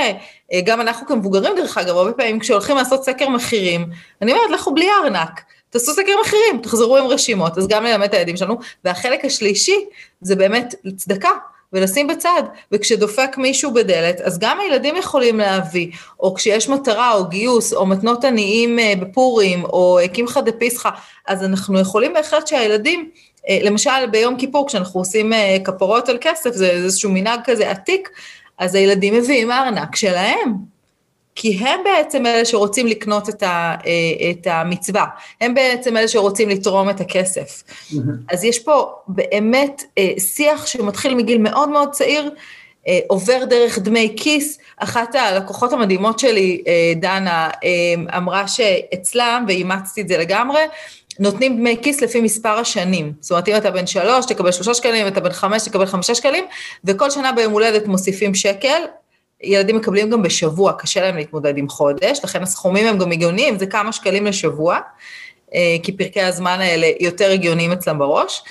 אה, גם אנחנו כמבוגרים דרך אגב, הרבה פעמים כשהולכים לעשות סקר מחירים, אני אומרת לכו בלי ארנק. תעשו סקר מחירים, תחזרו עם רשימות, אז גם ללמד את הילדים שלנו. והחלק השלישי זה באמת צדקה. ולשים בצד, וכשדופק מישהו בדלת, אז גם הילדים יכולים להביא, או כשיש מטרה, או גיוס, או מתנות עניים אה, בפורים, או קמחא דפסחא, אז אנחנו יכולים בהחלט שהילדים, אה, למשל ביום כיפור, כשאנחנו עושים אה, כפרות על כסף, זה איזשהו מנהג כזה עתיק, אז הילדים מביאים הארנק שלהם. כי הם בעצם אלה שרוצים לקנות את, ה, אה, את המצווה, הם בעצם אלה שרוצים לתרום את הכסף. Mm-hmm. אז יש פה באמת אה, שיח שמתחיל מגיל מאוד מאוד צעיר, אה, עובר דרך דמי כיס. אחת הלקוחות המדהימות שלי, דנה, אמרה שאצלם, ואימצתי את זה לגמרי, נותנים דמי כיס לפי מספר השנים. זאת אומרת, אם אתה בן שלוש, תקבל שלושה שקלים, אם אתה בן חמש, תקבל חמישה שקלים, וכל שנה ביום הולדת מוסיפים שקל, ילדים מקבלים גם בשבוע, קשה להם להתמודד עם חודש, לכן הסכומים הם גם הגיוניים, זה כמה שקלים לשבוע, אה, כי פרקי הזמן האלה יותר הגיוניים אצלם בראש,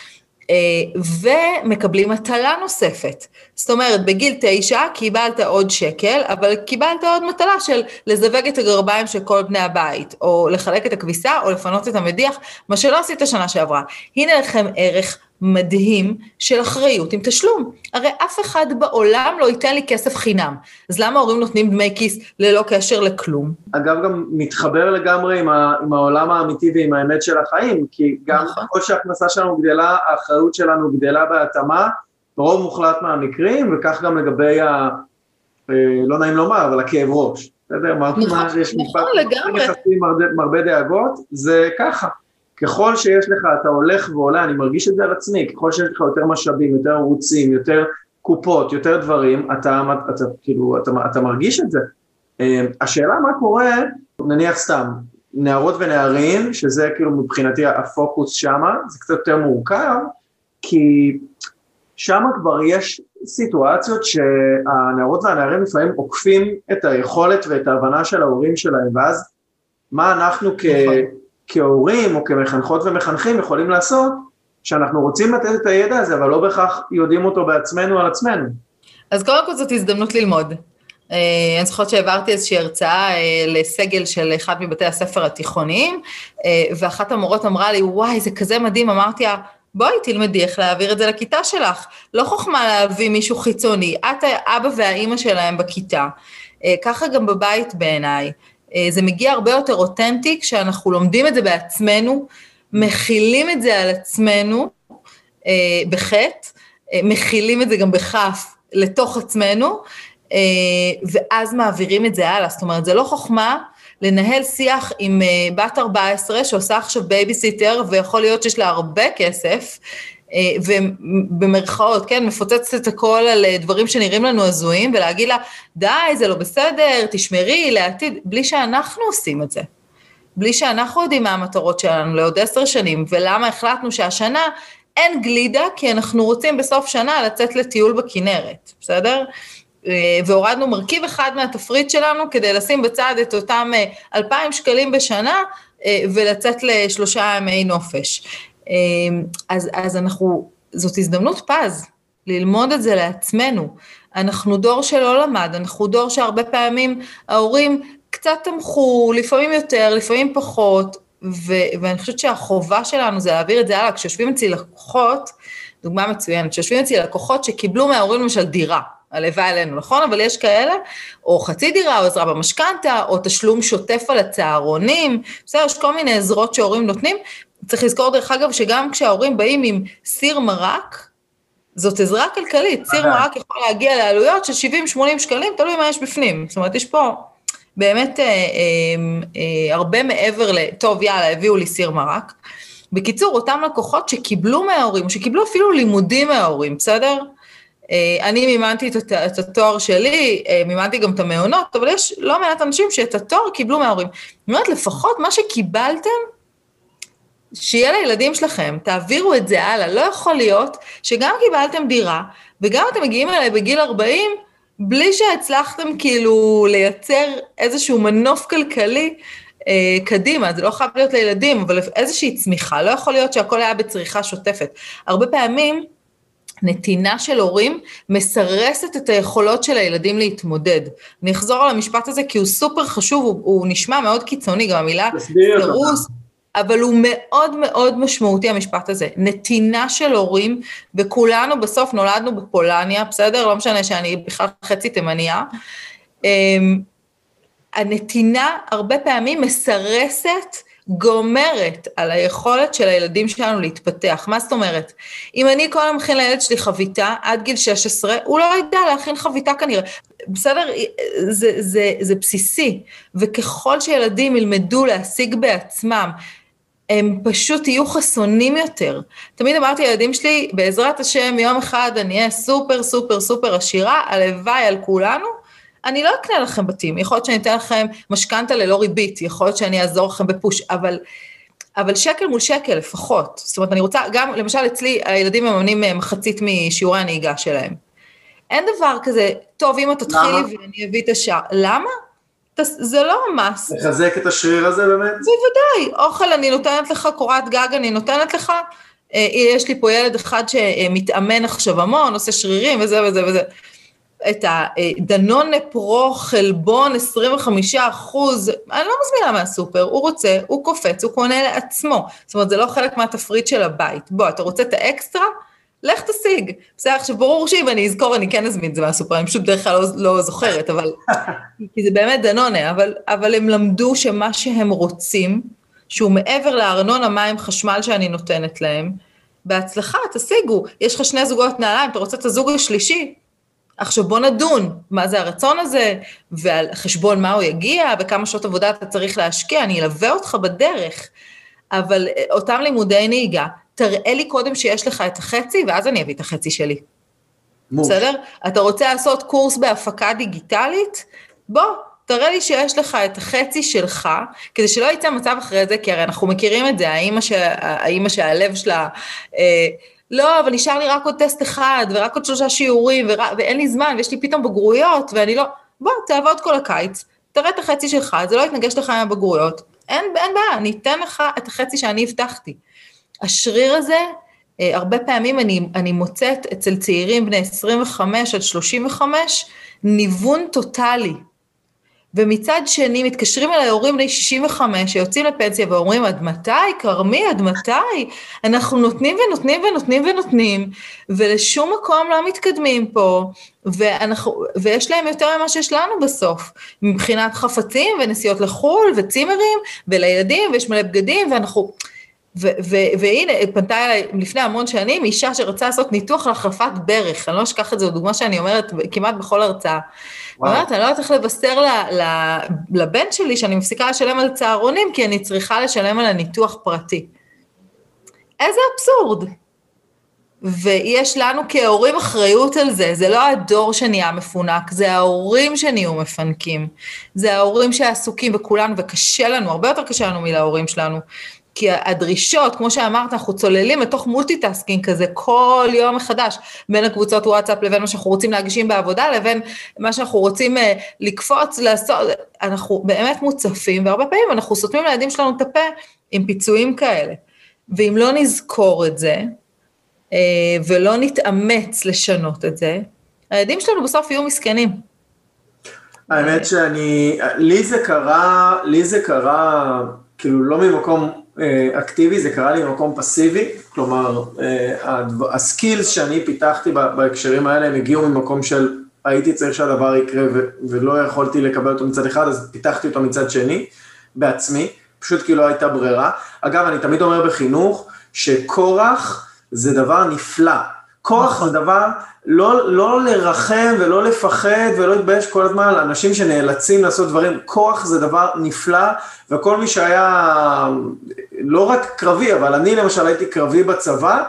אה, ומקבלים מטלה נוספת. זאת אומרת, בגיל תשע קיבלת עוד שקל, אבל קיבלת עוד מטלה של לזווג את הגרביים של כל בני הבית, או לחלק את הכביסה, או לפנות את המדיח, מה שלא עשית שנה שעברה. הנה לכם ערך מדהים של אחריות עם תשלום. הרי אף אחד בעולם לא ייתן לי כסף חינם. אז למה ההורים נותנים דמי כיס ללא קשר לכלום? אגב, גם מתחבר לגמרי עם, ה, עם העולם האמיתי ועם האמת של החיים, כי גם נכון. ככל שההכנסה שלנו גדלה, האחריות שלנו גדלה בהתאמה, רוב מוחלט מהמקרים, וכך גם לגבי ה... אה, לא נעים לומר, אבל הכאב ראש. בסדר? נכון, יש נכון לגמרי. נכנסים מרבה דאגות, זה ככה. ככל שיש לך, אתה הולך ועולה, אני מרגיש את זה על עצמי, ככל שיש לך יותר משאבים, יותר ערוצים, יותר קופות, יותר דברים, אתה, אתה, אתה כאילו, אתה, אתה מרגיש את זה. אה, השאלה מה קורה, נניח סתם, נערות ונערים, שזה כאילו מבחינתי הפוקוס שמה, זה קצת יותר מורכב, כי שם כבר יש סיטואציות שהנערות והנערים לפעמים עוקפים את היכולת ואת ההבנה של ההורים שלהם, ואז מה אנחנו כ, נכון. כהורים או כמחנכות ומחנכים יכולים לעשות, שאנחנו רוצים לתת את הידע הזה, אבל לא בהכרח יודעים אותו בעצמנו על עצמנו. אז קודם כל זאת הזדמנות ללמוד. אה, אני זוכרת שהעברתי איזושהי הרצאה אה, לסגל של אחד מבתי הספר התיכוניים, אה, ואחת המורות אמרה לי, וואי, זה כזה מדהים, אמרתי לה, בואי תלמדי איך להעביר את זה לכיתה שלך. לא חוכמה להביא מישהו חיצוני, את האבא והאימא שלהם בכיתה. ככה גם בבית בעיניי. זה מגיע הרבה יותר אותנטי כשאנחנו לומדים את זה בעצמנו, מחילים את זה על עצמנו בחטא, מכילים את זה גם בכף לתוך עצמנו, אה, ואז מעבירים את זה הלאה. זאת אומרת, זה לא חוכמה לנהל שיח עם אה, בת 14 שעושה עכשיו בייביסיטר, ויכול להיות שיש לה הרבה כסף, אה, ובמרכאות, כן, מפוצצת את הכל על דברים שנראים לנו הזויים, ולהגיד לה, די, זה לא בסדר, תשמרי לעתיד, בלי שאנחנו עושים את זה. בלי שאנחנו יודעים מה המטרות שלנו לעוד עשר שנים, ולמה החלטנו שהשנה אין גלידה, כי אנחנו רוצים בסוף שנה לצאת לטיול בכנרת, בסדר? אה, והורדנו מרכיב אחד מהתפריט שלנו כדי לשים בצד את אותם 2,000 אה, שקלים בשנה אה, ולצאת לשלושה ימי נופש. אז, אז אנחנו, זאת הזדמנות פז, ללמוד את זה לעצמנו. אנחנו דור שלא למד, אנחנו דור שהרבה פעמים ההורים קצת תמכו, לפעמים יותר, לפעמים פחות, ו- ואני חושבת שהחובה שלנו זה להעביר את זה הלאה. כשיושבים אצלי לקוחות, דוגמה מצוינת, כשיושבים אצלי לקוחות שקיבלו מההורים למשל דירה, הלוואי עלינו, נכון? אבל יש כאלה, או חצי דירה, או עזרה במשכנתה, או תשלום שוטף על הצהרונים, בסדר, יש כל מיני עזרות שההורים נותנים. צריך לזכור, דרך אגב, שגם כשההורים באים עם סיר מרק, זאת עזרה כלכלית, סיר מרק יכול להגיע לעלויות של 70-80 שקלים, תלוי מה יש בפנים. זאת אומרת, יש פה באמת אה, אה, אה, הרבה מעבר ל, טוב, יאללה, הביאו לי סיר מרק. בקיצור, אותם לקוחות שקיבלו מההורים, שקיבלו אפילו לימודים מההורים, בסדר? אה, אני מימנתי את, את התואר שלי, אה, מימנתי גם את המעונות, אבל יש לא מעט אנשים שאת התואר קיבלו מההורים. אני אומרת, לפחות מה שקיבלתם, שיהיה לילדים שלכם, תעבירו את זה הלאה. לא יכול להיות שגם קיבלתם דירה, וגם אתם מגיעים אליי בגיל 40, בלי שהצלחתם כאילו לייצר איזשהו מנוף כלכלי אה, קדימה, זה לא חייב להיות לילדים, אבל איזושהי צמיחה, לא יכול להיות שהכל היה בצריכה שוטפת. הרבה פעמים, נתינה של הורים מסרסת את היכולות של הילדים להתמודד. אני אחזור על המשפט הזה כי הוא סופר חשוב, הוא, הוא נשמע מאוד קיצוני, גם המילה סירוס, אבל הוא מאוד מאוד משמעותי המשפט הזה. נתינה של הורים, וכולנו בסוף נולדנו בפולניה, בסדר? לא משנה שאני בכלל חצי תימניה. אמ, הנתינה הרבה פעמים מסרסת גומרת על היכולת של הילדים שלנו להתפתח. מה זאת אומרת? אם אני כל הזמן מכין לילד שלי חביתה עד גיל 16, הוא לא ידע להכין חביתה כנראה. בסדר? זה, זה, זה בסיסי. וככל שילדים ילמדו להשיג בעצמם, הם פשוט יהיו חסונים יותר. תמיד אמרתי לילדים שלי, בעזרת השם, יום אחד אני אהיה סופר סופר סופר עשירה, הלוואי על כולנו, אני לא אקנה לכם בתים, יכול להיות שאני אתן לכם משכנתה ללא ריבית, יכול להיות שאני אעזור לכם בפוש, אבל, אבל שקל מול שקל לפחות. זאת אומרת, אני רוצה, גם, למשל אצלי, הילדים מממנים אה, מחצית משיעורי הנהיגה שלהם. אין דבר כזה, טוב, אמא תתחילי ואני אביא את השער. למה? זה לא מס. לחזק את השריר הזה באמת? בוודאי, אוכל אני נותנת לך, קורת גג אני נותנת לך. אה, יש לי פה ילד אחד שמתאמן עכשיו המון, עושה שרירים וזה וזה וזה. את הדנונה פרו חלבון 25 אחוז, אני לא מזמינה מהסופר, הוא רוצה, הוא קופץ, הוא קונה לעצמו. זאת אומרת, זה לא חלק מהתפריט של הבית. בוא, אתה רוצה את האקסטרה? לך תשיג. בסדר, עכשיו ברור שאם אני אזכור, אני כן אזמין את זה מהסופר, אני פשוט בדרך כלל לא, לא זוכרת, אבל... *laughs* כי זה באמת דנונה, אבל, אבל הם למדו שמה שהם רוצים, שהוא מעבר לארנונה, מים, חשמל שאני נותנת להם, בהצלחה, תשיגו. יש לך שני זוגות נעליים, אתה רוצה את הזוג השלישי? עכשיו בוא נדון, מה זה הרצון הזה, ועל חשבון מה הוא יגיע, וכמה שעות עבודה אתה צריך להשקיע, אני אלווה אותך בדרך. אבל אה, אותם לימודי נהיגה, תראה לי קודם שיש לך את החצי, ואז אני אביא את החצי שלי. מוש. בסדר? אתה רוצה לעשות קורס בהפקה דיגיטלית? בוא, תראה לי שיש לך את החצי שלך, כדי שלא יצא מצב אחרי זה, כי הרי אנחנו מכירים את זה, האימא, ש... האימא שהלב שלה, אה, לא, אבל נשאר לי רק עוד טסט אחד, ורק עוד שלושה שיעורים, ור... ואין לי זמן, ויש לי פתאום בגרויות, ואני לא, בוא, תעבוד כל הקיץ, תראה את החצי שלך, זה לא יתנגש לך עם הבגרויות, אין, אין בעיה, אני אתן לך את החצי שאני הבטחתי. השריר הזה, אה, הרבה פעמים אני, אני מוצאת אצל צעירים בני 25 עד 35, ניוון טוטאלי. ומצד שני מתקשרים אליי הורים בני 65 שיוצאים לפנסיה ואומרים, עד מתי, כרמי, עד מתי? אנחנו נותנים ונותנים ונותנים ונותנים, ולשום מקום לא מתקדמים פה, ואנחנו, ויש להם יותר ממה שיש לנו בסוף, מבחינת חפצים ונסיעות לחו"ל וצימרים, ולילדים, ויש מלא בגדים, ואנחנו... והנה, פנתה אליי לפני המון שנים אישה שרצה לעשות ניתוח להחלפת ברך, אני לא אשכח את זה, זו דוגמה שאני אומרת כמעט בכל הרצאה. אני אומרת, אני לא יודעת איך לבשר ל, ל, לבן שלי שאני מפסיקה לשלם על צהרונים, כי אני צריכה לשלם על הניתוח פרטי. איזה אבסורד. ויש לנו כהורים אחריות על זה, זה לא הדור שנהיה מפונק, זה ההורים שנהיו מפנקים. זה ההורים שעסוקים בכולנו, וקשה לנו, הרבה יותר קשה לנו מלהורים שלנו. כי הדרישות, כמו שאמרת, אנחנו צוללים לתוך multitasking כזה כל יום מחדש, בין הקבוצות וואטסאפ לבין מה שאנחנו רוצים להגשים בעבודה, לבין מה שאנחנו רוצים אה, לקפוץ, לעשות, אנחנו באמת מוצפים, והרבה פעמים אנחנו סותמים לילדים שלנו את הפה עם פיצויים כאלה. ואם לא נזכור את זה, uh, ולא נתאמץ לשנות את זה, הילדים שלנו בסוף יהיו מסכנים. האמת שאני, לי זה קרה, לי זה קרה, כאילו לא ממקום אה, אקטיבי, זה קרה לי במקום פסיבי, כלומר, אה, הסקילס שאני פיתחתי בהקשרים האלה, הם הגיעו ממקום של הייתי צריך שהדבר יקרה ולא יכולתי לקבל אותו מצד אחד, אז פיתחתי אותו מצד שני, בעצמי, פשוט כי לא הייתה ברירה. אגב, אני תמיד אומר בחינוך, שכורח זה דבר נפלא. כוח נכון. זה דבר, לא, לא לרחם ולא לפחד ולא להתבייש כל הזמן על אנשים שנאלצים לעשות דברים. כוח זה דבר נפלא, וכל מי שהיה לא רק קרבי, אבל אני למשל הייתי קרבי בצבא,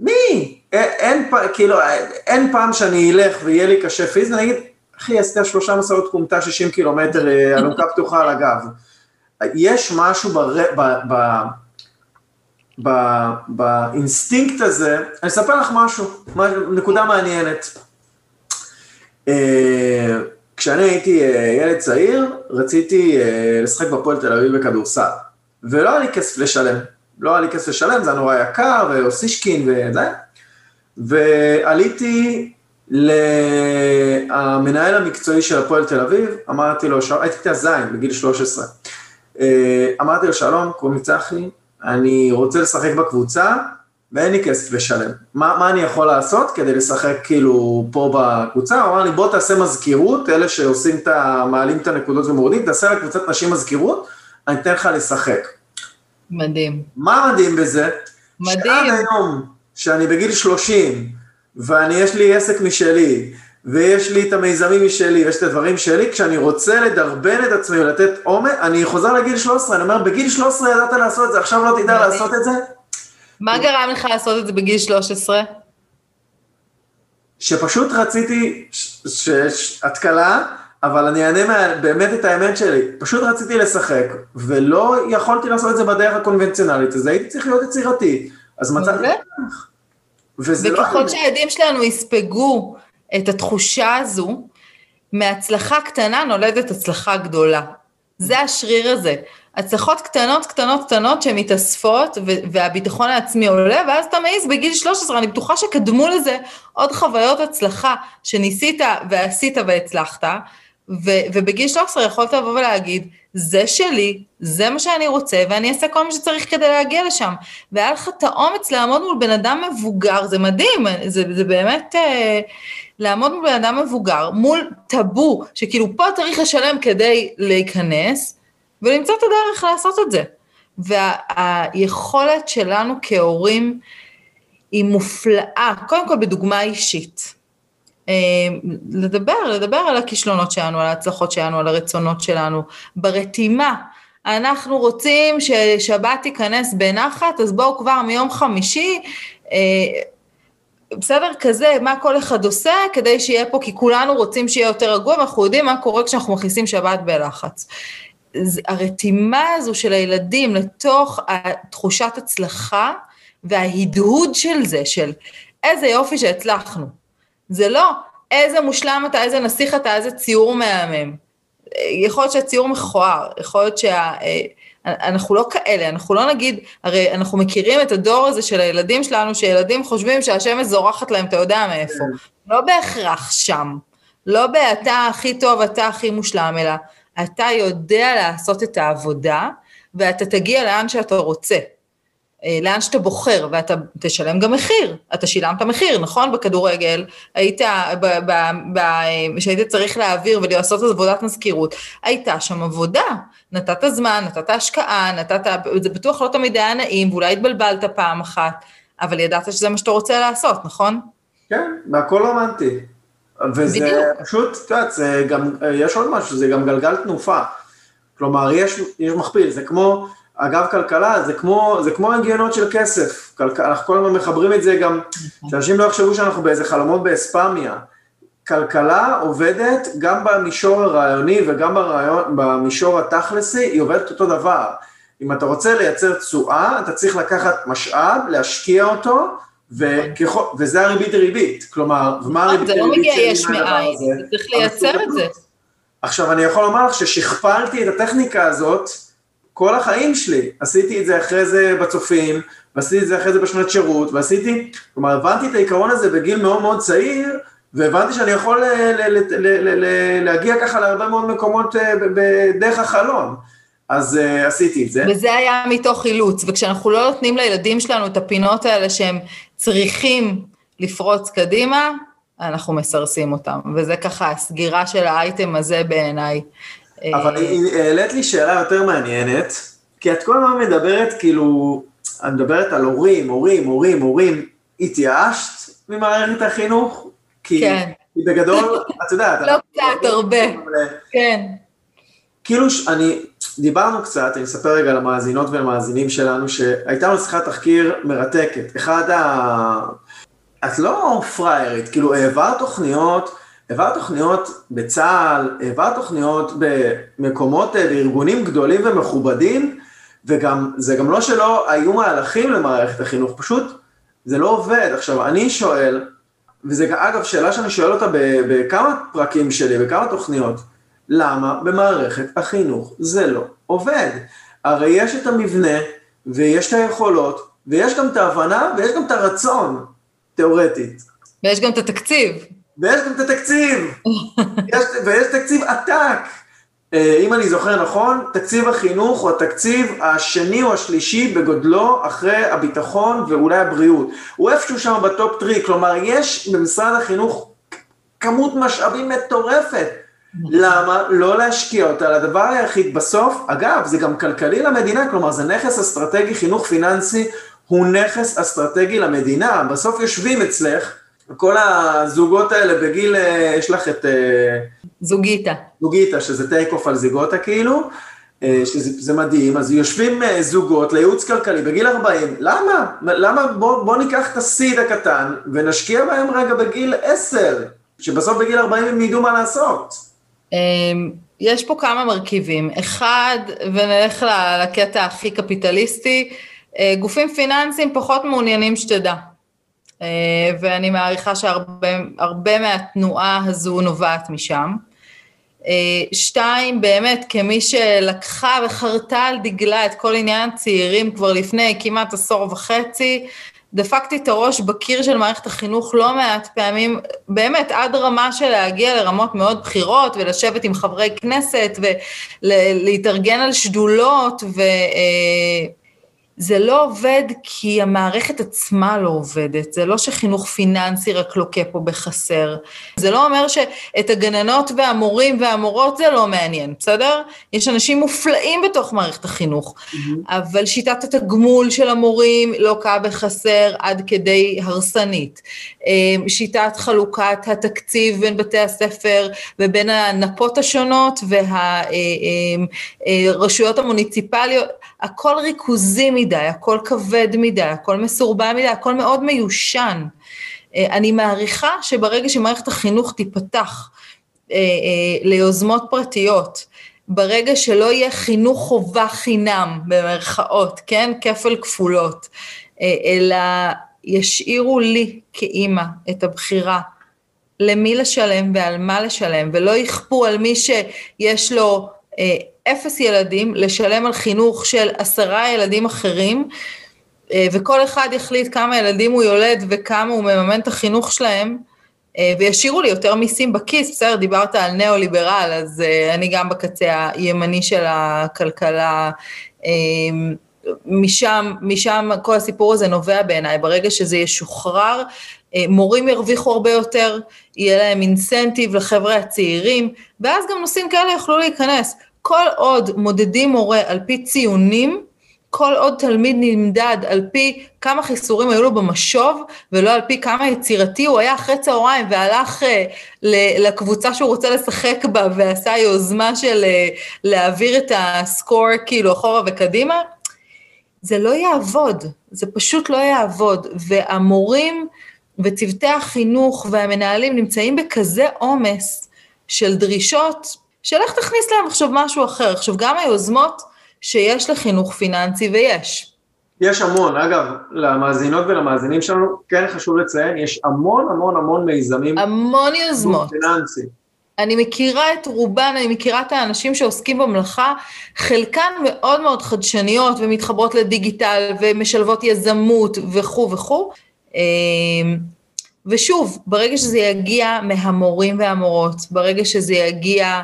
מי? אין, אין, כאילו, אין פעם שאני אלך ויהיה לי קשה פיזית, אני אגיד, אחי, עשית שלושה מסעות כומתה 60 קילומטר, אה, אלונקה פתוחה על הגב. יש משהו בר... ב... ב... ב... באינסטינקט הזה, אני אספר לך משהו, נקודה מעניינת. אה, כשאני הייתי אה, ילד צעיר, רציתי לשחק בהפועל תל אביב בכדורסל. ולא היה לי כסף לשלם. לא היה לי כסף לשלם, זה היה נורא יקר, ואוסישקין וזה. ועליתי למנהל המקצועי של הפועל תל אביב, אמרתי לו, הייתי כיתה ז' בגיל 13. אה, אמרתי לו, שלום, קוראים לי צחי, אני רוצה לשחק בקבוצה, ואין לי כסף לשלם. מה, מה אני יכול לעשות כדי לשחק כאילו פה בקבוצה? הוא אמר לי, בוא תעשה מזכירות, אלה שעושים את ה... מעלים את הנקודות ומורידים, תעשה לקבוצת נשים מזכירות, אני אתן לך לשחק. מדהים. מה מדהים בזה? מדהים. שעד היום, שאני בגיל 30, ואני, יש לי עסק משלי, ויש לי את המיזמים משלי, יש את הדברים שלי, כשאני רוצה לדרבן את עצמי ולתת עומק, אני חוזר לגיל 13, אני אומר, בגיל 13 ידעת לעשות את זה, עכשיו לא תדע לעשות את זה? מה גרם לך לעשות את זה בגיל 13? שפשוט רציתי, התקלה, אבל אני אענה באמת את האמת שלי. פשוט רציתי לשחק, ולא יכולתי לעשות את זה בדרך הקונבנציונלית, אז הייתי צריך להיות יצירתי. אז מצאתי לא... וככל שהילדים שלנו יספגו את התחושה הזו, מהצלחה קטנה נולדת הצלחה גדולה. זה השריר הזה. הצלחות קטנות, קטנות, קטנות שמתאספות, והביטחון העצמי עולה, ואז אתה מעז בגיל 13, אני בטוחה שקדמו לזה עוד חוויות הצלחה שניסית ועשית והצלחת, ובגיל 13 יכולת לבוא ולהגיד, זה שלי, זה מה שאני רוצה, ואני אעשה כל מה שצריך כדי להגיע לשם. והיה לך את האומץ לעמוד מול בן אדם מבוגר, זה מדהים, זה, זה באמת אה, לעמוד מול בן אדם מבוגר, מול טאבו, שכאילו פה צריך לשלם כדי להיכנס, ולמצוא את הדרך לעשות את זה. והיכולת שלנו כהורים, היא מופלאה, קודם כל בדוגמה אישית. אה, לדבר, לדבר על הכישלונות שלנו, על ההצלחות שלנו, על הרצונות שלנו, ברתימה. אנחנו רוצים ששבת תיכנס בנחת, אז בואו כבר מיום חמישי, אה, בסדר? כזה, מה כל אחד עושה כדי שיהיה פה, כי כולנו רוצים שיהיה יותר רגוע, ואנחנו יודעים מה קורה כשאנחנו מכניסים שבת בלחץ. הרתימה הזו של הילדים לתוך תחושת הצלחה וההדהוד של זה, של איזה יופי שהצלחנו. זה לא איזה מושלם אתה, איזה נסיך אתה, איזה ציור מהמם. יכול להיות שהציור מכוער, יכול להיות שה... אנחנו לא כאלה, אנחנו לא נגיד, הרי אנחנו מכירים את הדור הזה של הילדים שלנו, שילדים חושבים שהשמש זורחת להם, אתה יודע מאיפה. לא בהכרח שם. לא ב"אתה הכי טוב, אתה הכי מושלם", אלא אתה יודע לעשות את העבודה, ואתה תגיע לאן שאתה רוצה. אה, לאן שאתה בוחר, ואתה תשלם גם מחיר. אתה שילמת מחיר, נכון? בכדורגל, היית, כשהיית צריך להעביר ולעשות עבודת מזכירות, הייתה שם עבודה. נתת זמן, נתת השקעה, נתת, זה בטוח לא תמיד היה נעים, ואולי התבלבלת פעם אחת, אבל ידעת שזה מה שאתה רוצה לעשות, נכון? כן, והכל רומנטי. וזה בדיוק. פשוט, את יודעת, זה גם, יש עוד משהו, זה גם גלגל תנופה. כלומר, יש, יש מכפיל, זה כמו, אגב, כלכלה, זה כמו, זה כמו הגיונות של כסף. כלכ... אנחנו כל הזמן מחברים את זה גם, שאנשים לא יחשבו שאנחנו באיזה חלומות באספמיה. כלכלה עובדת גם במישור הרעיוני וגם ברעיון, במישור התכלסי, היא עובדת אותו דבר. אם אתה רוצה לייצר תשואה, אתה צריך לקחת משאב, להשקיע אותו, וככל, וזה הריבית דריבית. כלומר, ומה הריבית דריבית? זה לא מגיע יש מאין, צריך לייצר את זה. עכשיו, אני יכול לומר לך ששכפלתי את הטכניקה הזאת כל החיים שלי. עשיתי את זה אחרי זה בצופים, ועשיתי את זה אחרי זה בשנת שירות, ועשיתי, כלומר, הבנתי את העיקרון הזה בגיל מאוד מאוד צעיר, והבנתי שאני יכול להגיע ככה להרבה מאוד מקומות אה, בדרך החלון. אז uh, עשיתי את זה. וזה היה מתוך אילוץ, וכשאנחנו לא נותנים לילדים שלנו את הפינות האלה שהם צריכים לפרוץ קדימה, אנחנו מסרסים אותם, וזה ככה הסגירה של האייטם הזה בעיניי. אבל העלית לי שאלה יותר מעניינת, כי את כל הזמן מדברת כאילו, את מדברת על הורים, הורים, הורים, הורים, התייאשת ממערכת החינוך? כי, כן. כי בגדול, את יודעת. לא קצת, הרבה, כן. כאילו, אני, דיברנו קצת, אני אספר רגע למאזינות ולמאזינים שלנו, שהייתה לנו שיחת תחקיר מרתקת. אחד ה... את לא פריירית, כאילו העברת תוכניות, העברת תוכניות בצה"ל, העברת תוכניות במקומות, אה, בארגונים גדולים ומכובדים, וגם, זה גם לא שלא היו מהלכים למערכת החינוך, פשוט זה לא עובד. עכשיו, אני שואל, וזה אגב שאלה שאני שואל אותה בכמה פרקים שלי, בכמה תוכניות, למה במערכת החינוך זה לא עובד? הרי יש את המבנה, ויש את היכולות, ויש גם את ההבנה, ויש גם את הרצון, תיאורטית. ויש גם את התקציב. ויש גם את התקציב, יש, ויש תקציב עתק. אה, אם אני זוכר נכון, תקציב החינוך הוא התקציב השני או השלישי בגודלו אחרי הביטחון ואולי הבריאות. הוא איפשהו שם ב top three, כלומר יש במשרד החינוך כמות משאבים מטורפת. למה לא להשקיע אותה לדבר היחיד בסוף, אגב, זה גם כלכלי למדינה, כלומר זה נכס אסטרטגי, חינוך פיננסי הוא נכס אסטרטגי למדינה, בסוף יושבים אצלך כל הזוגות האלה בגיל, אה, יש לך את... אה, זוגיתה. זוגיתה, שזה טייק אוף על זיגוטה כאילו, אה, שזה מדהים, אז יושבים זוגות לייעוץ כלכלי בגיל 40, למה? למה בוא, בוא ניקח את הסיד הקטן ונשקיע בהם רגע בגיל 10, שבסוף בגיל 40 הם ידעו מה לעשות. יש פה כמה מרכיבים. אחד, ונלך לקטע הכי קפיטליסטי, גופים פיננסיים פחות מעוניינים שתדע. אה, ואני מעריכה שהרבה מהתנועה הזו נובעת משם. אה, שתיים, באמת, כמי שלקחה וחרתה על דגלה את כל עניין הצעירים כבר לפני כמעט עשור וחצי, דפקתי את הראש בקיר של מערכת החינוך לא מעט פעמים, באמת, עד רמה של להגיע לרמות מאוד בכירות ולשבת עם חברי כנסת ולהתארגן על שדולות, ו... אה, זה לא עובד כי המערכת עצמה לא עובדת, זה לא שחינוך פיננסי רק לוקה פה בחסר. זה לא אומר שאת הגננות והמורים והמורות זה לא מעניין, בסדר? יש אנשים מופלאים בתוך מערכת החינוך, mm-hmm. אבל שיטת התגמול של המורים לוקה בחסר עד כדי הרסנית. אמ, שיטת חלוקת התקציב בין בתי הספר ובין הנפות השונות והרשויות אמ, אה, המוניציפליות, הכל ריכוזי מדי, הכל כבד מדי, הכל מסורבל מדי, הכל מאוד מיושן. אה, אני מעריכה שברגע שמערכת החינוך תיפתח אה, אה, ליוזמות פרטיות, ברגע שלא יהיה חינוך חובה חינם, במרכאות, כן? כפל כפולות, אלא ישאירו לי כאימא את הבחירה למי לשלם ועל מה לשלם, ולא יכפו על מי שיש לו אפס ילדים, לשלם על חינוך של עשרה ילדים אחרים, אה, וכל אחד יחליט כמה ילדים הוא יולד וכמה הוא מממן את החינוך שלהם, אה, וישאירו לי יותר מיסים בכיס, בסדר, דיברת על ניאו-ליברל, אז אה, אני גם בקצה הימני של הכלכלה. משם, משם כל הסיפור הזה נובע בעיניי, ברגע שזה ישוחרר, מורים ירוויחו הרבה יותר, יהיה להם אינסנטיב לחבר'ה הצעירים, ואז גם נושאים כאלה יוכלו להיכנס. כל עוד מודדים מורה על פי ציונים, כל עוד תלמיד נמדד על פי כמה חיסורים היו לו במשוב, ולא על פי כמה יצירתי הוא היה אחרי צהריים והלך uh, לקבוצה שהוא רוצה לשחק בה ועשה יוזמה של uh, להעביר את הסקור כאילו אחורה וקדימה, זה לא יעבוד, זה פשוט לא יעבוד. והמורים וצוותי החינוך והמנהלים נמצאים בכזה עומס של דרישות שלך תכניס להם עכשיו משהו אחר. עכשיו, גם היוזמות שיש לחינוך פיננסי, ויש. יש המון, אגב, למאזינות ולמאזינים שלנו, כן חשוב לציין, יש המון המון המון מיזמים. המון יוזמות. פיננסי. אני מכירה את רובן, אני מכירה את האנשים שעוסקים במלאכה, חלקן מאוד מאוד חדשניות ומתחברות לדיגיטל ומשלבות יזמות וכו' וכו'. אמ, ושוב, ברגע שזה יגיע מהמורים והמורות, ברגע שזה יגיע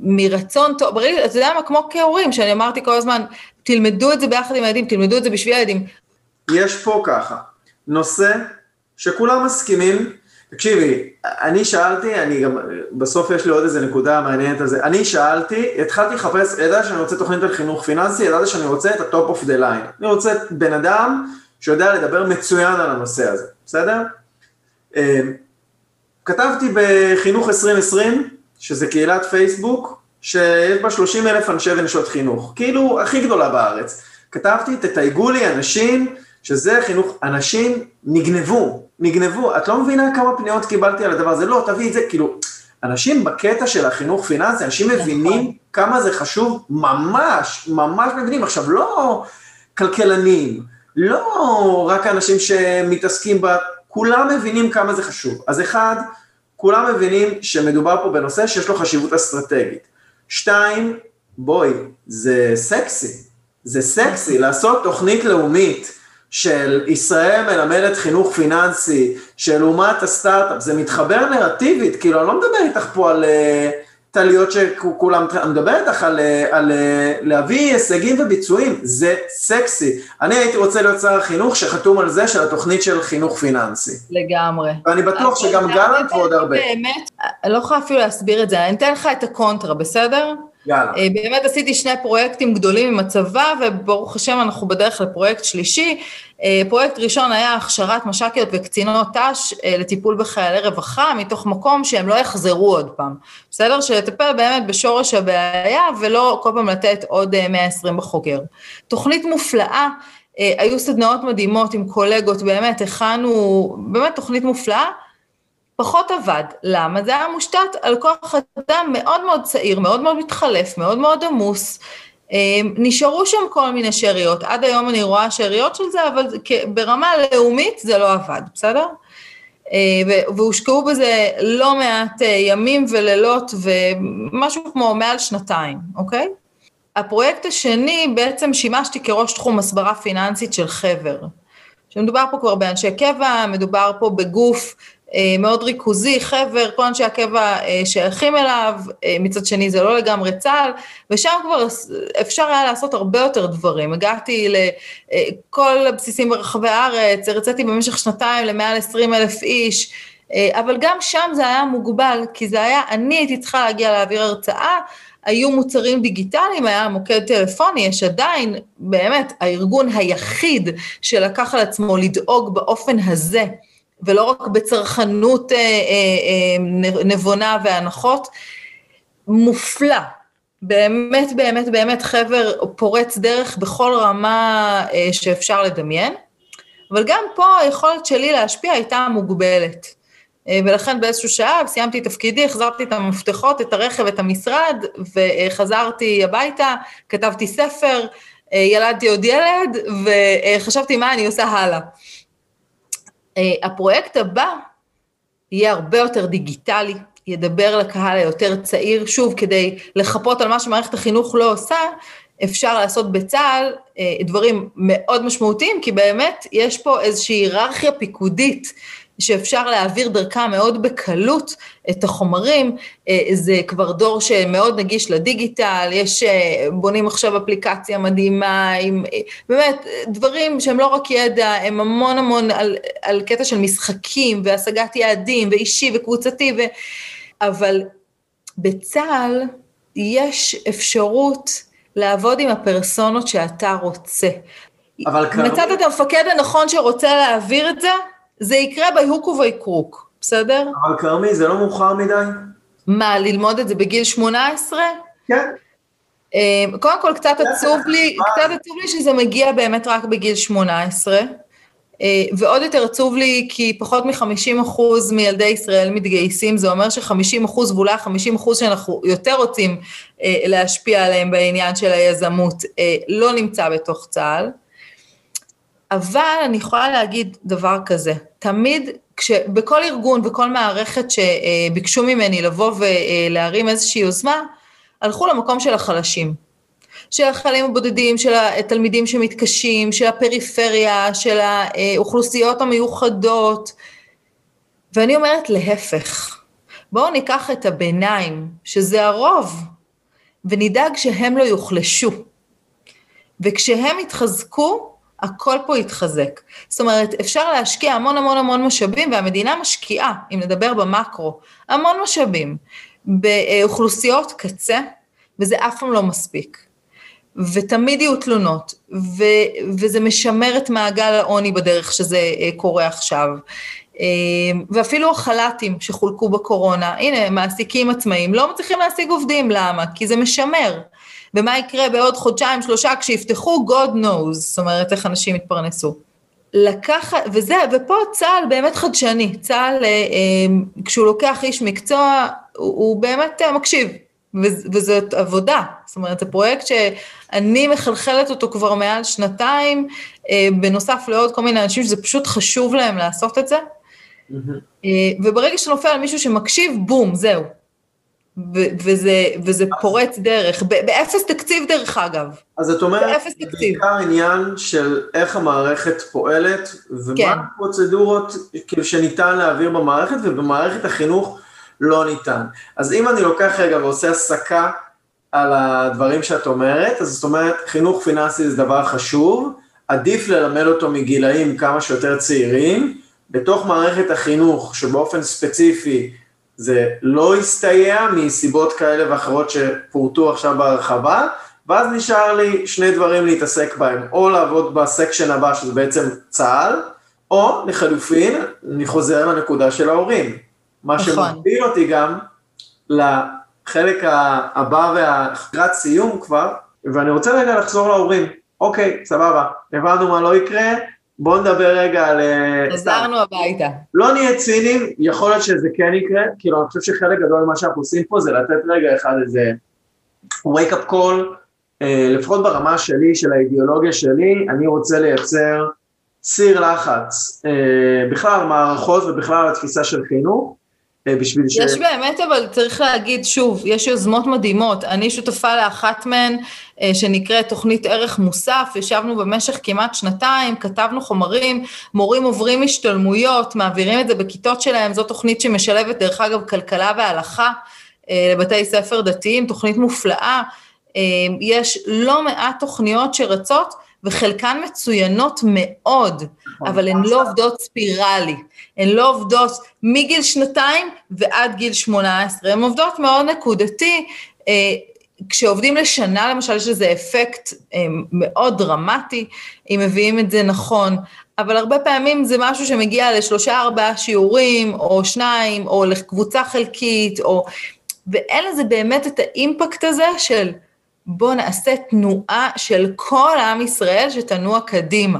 מרצון טוב, אתה יודע מה, כמו כהורים, שאני אמרתי כל הזמן, תלמדו את זה ביחד עם הילדים, תלמדו את זה בשביל הילדים. יש פה ככה, נושא שכולם מסכימים, תקשיבי, אני שאלתי, אני גם, בסוף יש לי עוד איזה נקודה מעניינת על זה, אני שאלתי, התחלתי לחפש, ידעתי שאני רוצה תוכנית על חינוך פיננסי, ידעתי שאני רוצה את ה top of the line. אני רוצה בן אדם שיודע לדבר מצוין על הנושא הזה, בסדר? אה, כתבתי בחינוך 2020, שזה קהילת פייסבוק, שיש בה 30 אלף אנשי ונשות חינוך, כאילו הכי גדולה בארץ. כתבתי, תתייגו לי אנשים, שזה חינוך, אנשים נגנבו, נגנבו, את לא מבינה כמה פניות קיבלתי על הדבר הזה, לא, תביא את זה, כאילו, אנשים בקטע של החינוך פיננסי, אנשים מבינים כמה זה חשוב, ממש, ממש מבינים. עכשיו, לא כלכלנים, לא רק אנשים שמתעסקים ב... כולם מבינים כמה זה חשוב. אז אחד, כולם מבינים שמדובר פה בנושא שיש לו חשיבות אסטרטגית. שתיים, בואי, זה סקסי, זה סקסי לעשות תוכנית לאומית של ישראל מלמדת חינוך פיננסי, של אומת הסטארט-אפ, זה מתחבר נרטיבית, כאילו אני לא מדבר איתך פה על... Uh, טליות שכולם, אני מדבר איתך על, על להביא הישגים וביצועים, זה סקסי. אני הייתי רוצה להיות שר החינוך שחתום על זה של התוכנית של חינוך פיננסי. לגמרי. ואני בטוח שגם גלנט ועוד הרבה. באמת, אני לא יכולה אפילו להסביר את זה, אני אתן לך את הקונטרה, בסדר? יאללה. אה, באמת עשיתי שני פרויקטים גדולים עם הצבא, וברוך השם אנחנו בדרך לפרויקט שלישי. אה, פרויקט ראשון היה הכשרת מש"קיות וקצינות ת"ש אה, לטיפול בחיילי רווחה, מתוך מקום שהם לא יחזרו עוד פעם. בסדר? שלטפל באמת בשורש הבעיה, ולא כל פעם לתת עוד 120 בחוגר. תוכנית מופלאה. היו סדנאות מדהימות עם קולגות, באמת, הכנו, באמת תוכנית מופלאה. פחות עבד. למה? זה היה מושתת על כוח אדם מאוד מאוד צעיר, מאוד מאוד מתחלף, מאוד מאוד עמוס. אמ, נשארו שם כל מיני שאריות, עד היום אני רואה שאריות של זה, אבל ברמה לאומית זה לא עבד, בסדר? אה, והושקעו בזה לא מעט אה, ימים ולילות ומשהו כמו מעל שנתיים, אוקיי? הפרויקט השני, בעצם שימשתי כראש תחום הסברה פיננסית של חבר. שמדובר פה כבר באנשי קבע, מדובר פה בגוף מאוד ריכוזי, חבר, כל אנשי הקבע שייכים אליו, מצד שני זה לא לגמרי צה"ל, ושם כבר אפשר היה לעשות הרבה יותר דברים. הגעתי לכל הבסיסים ברחבי הארץ, הרציתי במשך שנתיים למעל 20 אלף איש, אבל גם שם זה היה מוגבל, כי זה היה, אני הייתי צריכה להגיע להעביר הרצאה, היו מוצרים דיגיטליים, היה מוקד טלפוני, יש עדיין, באמת, הארגון היחיד שלקח על עצמו לדאוג באופן הזה, ולא רק בצרכנות אה, אה, אה, נבונה והנחות, מופלא. באמת, באמת, באמת חבר פורץ דרך בכל רמה שאפשר לדמיין, אבל גם פה היכולת שלי להשפיע הייתה מוגבלת. ולכן באיזשהו שלב סיימתי תפקידי, החזרתי את המפתחות, את הרכב, את המשרד, וחזרתי הביתה, כתבתי ספר, ילדתי עוד ילד, וחשבתי מה אני עושה הלאה. אה, הפרויקט הבא יהיה הרבה יותר דיגיטלי, ידבר לקהל היותר צעיר, שוב, כדי לחפות על מה שמערכת החינוך לא עושה, אפשר לעשות בצה"ל דברים מאוד משמעותיים, כי באמת יש פה איזושהי היררכיה פיקודית שאפשר להעביר דרכה מאוד בקלות את החומרים, אה, זה כבר דור שמאוד נגיש לדיגיטל, יש, אה, בונים עכשיו אפליקציה מדהימה, עם אה, באמת דברים שהם לא רק ידע, הם המון המון על, על קטע של משחקים והשגת יעדים ואישי וקבוצתי, ו... אבל בצה"ל יש אפשרות לעבוד עם הפרסונות שאתה רוצה. אבל כמה... מצאת את המפקד הנכון שרוצה להעביר את זה, זה יקרה ביהוק ובייקרוק, בסדר? אבל כרמי, זה לא מאוחר מדי? מה, ללמוד את זה בגיל 18? כן. אמ, קודם כל, קצת עצוב לי, קצת עצוב לי שזה מגיע באמת רק בגיל 18, אה, ועוד יותר עצוב לי כי פחות מ-50% מילדי ישראל מתגייסים, זה אומר ש-50% ואולי 50% שאנחנו יותר רוצים אה, להשפיע עליהם בעניין של היזמות, אה, לא נמצא בתוך צה"ל. אבל אני יכולה להגיד דבר כזה, תמיד, בכל ארגון וכל מערכת שביקשו ממני לבוא ולהרים איזושהי יוזמה, הלכו למקום של החלשים. של החיילים הבודדים, של התלמידים שמתקשים, של הפריפריה, של האוכלוסיות המיוחדות. ואני אומרת להפך, בואו ניקח את הביניים, שזה הרוב, ונדאג שהם לא יוחלשו. וכשהם יתחזקו, הכל פה יתחזק. זאת אומרת, אפשר להשקיע המון המון המון משאבים, והמדינה משקיעה, אם נדבר במקרו, המון משאבים באוכלוסיות קצה, וזה אף פעם לא מספיק. ותמיד יהיו תלונות, ו, וזה משמר את מעגל העוני בדרך שזה אה, קורה עכשיו. אה, ואפילו החל"תים שחולקו בקורונה, הנה, מעסיקים עצמאים לא מצליחים להשיג עובדים, למה? כי זה משמר. ומה יקרה בעוד חודשיים, שלושה, כשיפתחו, God knows, זאת אומרת, איך אנשים יתפרנסו. לקחת, וזה, ופה צה"ל באמת חדשני, צה"ל, אה, אה, כשהוא לוקח איש מקצוע, הוא, הוא באמת אה, מקשיב, וזאת עבודה, זאת אומרת, זה פרויקט שאני מחלחלת אותו כבר מעל שנתיים, בנוסף לעוד כל מיני אנשים שזה פשוט חשוב להם לעשות את זה, mm-hmm. וברגע שנופל על מישהו שמקשיב, בום, זהו, וזה, וזה פורץ דרך, באפס תקציב דרך אגב. אז את אומרת, זה בעיקר עניין של איך המערכת פועלת, ומה כן. הפרוצדורות כאילו שניתן להעביר במערכת, ובמערכת החינוך לא ניתן. אז אם אני לוקח רגע ועושה הסקה על הדברים שאת אומרת, אז זאת אומרת, חינוך פיננסי זה דבר חשוב, עדיף ללמד אותו מגילאים כמה שיותר צעירים, בתוך מערכת החינוך, שבאופן ספציפי זה לא הסתייע מסיבות כאלה ואחרות שפורטו עכשיו בהרחבה, ואז נשאר לי שני דברים להתעסק בהם, או לעבוד בסקשן הבא שזה בעצם צה"ל, או לחלופין, אני חוזר לנקודה של ההורים. מה נכון. שמוביל אותי גם לחלק הבא והחקרת סיום כבר, ואני רוצה רגע לחזור להורים. אוקיי, סבבה, הבנו מה לא יקרה, בואו נדבר רגע על... אה, חזרנו הביתה. לא נהיה ציניים, יכול להיות שזה כן יקרה, כאילו אני חושב שחלק גדול ממה שאנחנו עושים פה זה לתת רגע אחד איזה wake up call, אה, לפחות ברמה שלי, של האידיאולוגיה שלי, אני רוצה לייצר סיר לחץ, אה, בכלל מערכות ובכלל התפיסה של חינוך, בשביל ש... יש באמת, אבל צריך להגיד שוב, יש יוזמות מדהימות. אני שותפה לאחת מהן, אה, שנקראת תוכנית ערך מוסף, ישבנו במשך כמעט שנתיים, כתבנו חומרים, מורים עוברים השתלמויות, מעבירים את זה בכיתות שלהם, זו תוכנית שמשלבת, דרך אגב, כלכלה והלכה אה, לבתי ספר דתיים, תוכנית מופלאה. יש לא מעט תוכניות שרצות, וחלקן מצוינות מאוד, נכון. אבל הן לא עובדות ספירלי. הן לא עובדות מגיל שנתיים ועד גיל 18, הן עובדות מאוד נקודתי. אה, כשעובדים לשנה, למשל, יש לזה אפקט אה, מאוד דרמטי, אם מביאים את זה נכון, אבל הרבה פעמים זה משהו שמגיע לשלושה ארבעה שיעורים, או שניים, או לקבוצה חלקית, או... ואין לזה באמת את האימפקט הזה של בוא נעשה תנועה של כל עם ישראל שתנוע קדימה.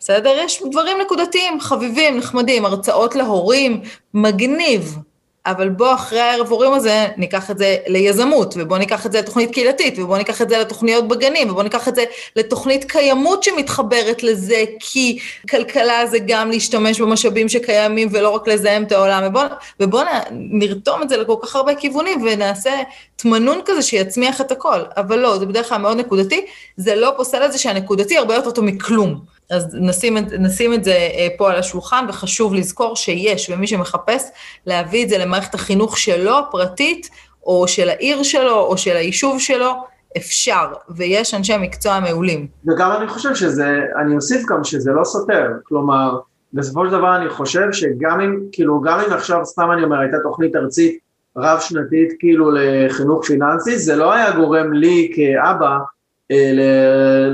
בסדר? יש דברים נקודתיים, חביבים, נחמדים, הרצאות להורים, מגניב. אבל בוא אחרי הערב הורים הזה ניקח את זה ליזמות, ובוא ניקח את זה לתוכנית קהילתית, ובוא ניקח את זה לתוכניות בגנים, ובוא ניקח את זה לתוכנית קיימות שמתחברת לזה, כי כלכלה זה גם להשתמש במשאבים שקיימים ולא רק לזהם את העולם, ובוא, ובוא נרתום את זה לכל כך הרבה כיוונים ונעשה תמנון כזה שיצמיח את הכל. אבל לא, זה בדרך כלל מאוד נקודתי, זה לא פוסל את זה שהנקודתי הרבה יותר טוב מכלום. אז נשים, נשים את זה אה, פה על השולחן, וחשוב לזכור שיש, ומי שמחפש, להביא את זה למערכת החינוך שלו, הפרטית, או של העיר שלו, או של היישוב שלו, אפשר, ויש אנשי מקצוע מעולים. וגם אני חושב שזה, אני אוסיף גם שזה לא סותר, כלומר, בסופו של דבר אני חושב שגם אם, כאילו, גם אם עכשיו, סתם אני אומר, הייתה תוכנית ארצית רב-שנתית כאילו לחינוך פיננסי, זה לא היה גורם לי כאבא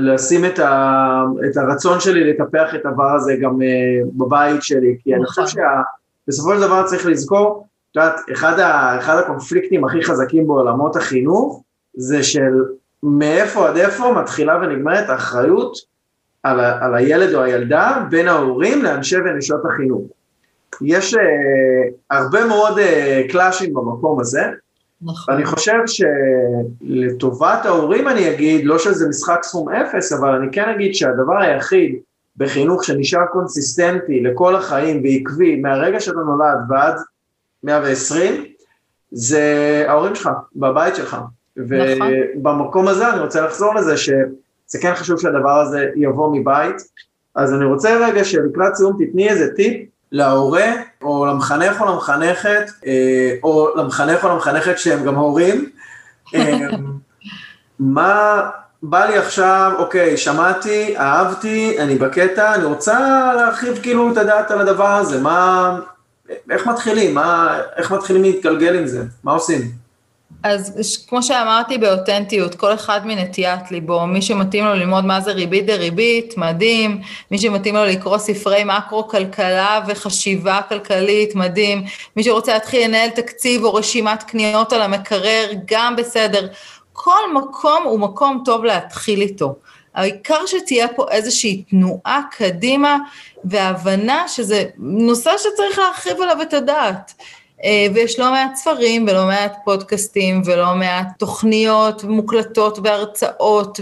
לשים את, ה, את הרצון שלי לטפח את הדבר הזה גם אה, בבית שלי, כי אני חושב נכון. שבסופו של דבר צריך לזכור, את יודעת, אחד, אחד הקונפליקטים הכי חזקים בעולמות החינוך, זה של מאיפה עד איפה מתחילה ונגמרת האחריות על, ה, על הילד או הילדה בין ההורים לאנשי ונשות החינוך. יש uh, הרבה מאוד uh, קלאשים במקום הזה, נכון. אני חושב שלטובת ההורים אני אגיד, לא שזה משחק סכום אפס, אבל אני כן אגיד שהדבר היחיד בחינוך שנשאר קונסיסטנטי לכל החיים ועקבי מהרגע שאתה נולד ועד 120, זה ההורים שלך, בבית שלך. נכון. ובמקום הזה אני רוצה לחזור לזה שזה כן חשוב שהדבר הזה יבוא מבית. אז אני רוצה רגע שלקראת סיום תתני איזה טיפ להורה, או למחנך או למחנכת, אה, או למחנך או למחנכת שהם גם הורים, *laughs* אה, מה בא לי עכשיו, אוקיי, שמעתי, אהבתי, אני בקטע, אני רוצה להרחיב כאילו את הדעת על הדבר הזה, מה, איך מתחילים, מה, איך מתחילים להתגלגל עם זה, מה עושים? אז כמו שאמרתי באותנטיות, כל אחד מנטיית ליבו, מי שמתאים לו ללמוד מה זה ריבית דריבית, מדהים, מי שמתאים לו לקרוא ספרי מקרו-כלכלה וחשיבה כלכלית, מדהים, מי שרוצה להתחיל לנהל תקציב או רשימת קניות על המקרר, גם בסדר. כל מקום הוא מקום טוב להתחיל איתו. העיקר שתהיה פה איזושהי תנועה קדימה והבנה שזה נושא שצריך להרחיב עליו את הדעת. אה, ויש לא מעט ספרים ולא מעט פודקאסטים ולא מעט תוכניות מוקלטות והרצאות,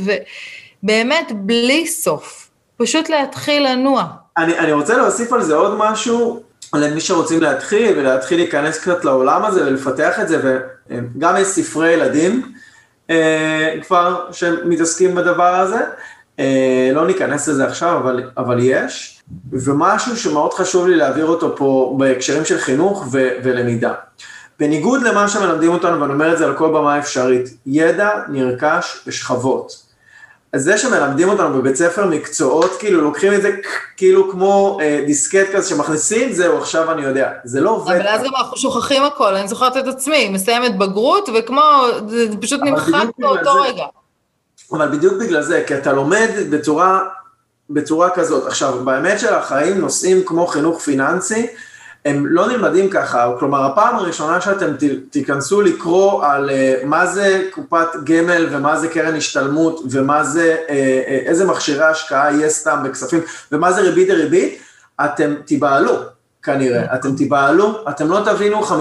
ובאמת בלי סוף, פשוט להתחיל לנוע. אני, אני רוצה להוסיף על זה עוד משהו, למי שרוצים להתחיל ולהתחיל להיכנס קצת לעולם הזה ולפתח את זה, וגם יש ספרי ילדים אה, כבר שמתעסקים בדבר הזה. אה, לא ניכנס לזה עכשיו, אבל, אבל יש, ומשהו שמאוד חשוב לי להעביר אותו פה בהקשרים של חינוך ו- ולמידה. בניגוד למה שמלמדים אותנו, ואני אומר את זה על כל במה אפשרית, ידע נרכש בשכבות. אז זה שמלמדים אותנו בבית ספר מקצועות, כאילו לוקחים את זה כאילו כמו אה, דיסקט כזה שמכניסים, זהו, עכשיו אני יודע. זה לא עובד. אבל אז גם אנחנו שוכחים הכל, אני זוכרת את עצמי, מסיימת בגרות, וכמו, זה פשוט נמחק באותו רגע. אבל בדיוק בגלל זה, כי אתה לומד בצורה, בצורה כזאת. עכשיו, באמת של החיים, נושאים כמו חינוך פיננסי, הם לא נלמדים ככה, כלומר, הפעם הראשונה שאתם תיכנסו לקרוא על uh, מה זה קופת גמל ומה זה קרן השתלמות ומה זה, uh, uh, איזה מכשירי השקעה יהיה סתם בכספים ומה זה ריבית דריבית, אתם תיבהלו כנראה, אתם תיבהלו, אתם לא תבינו 50%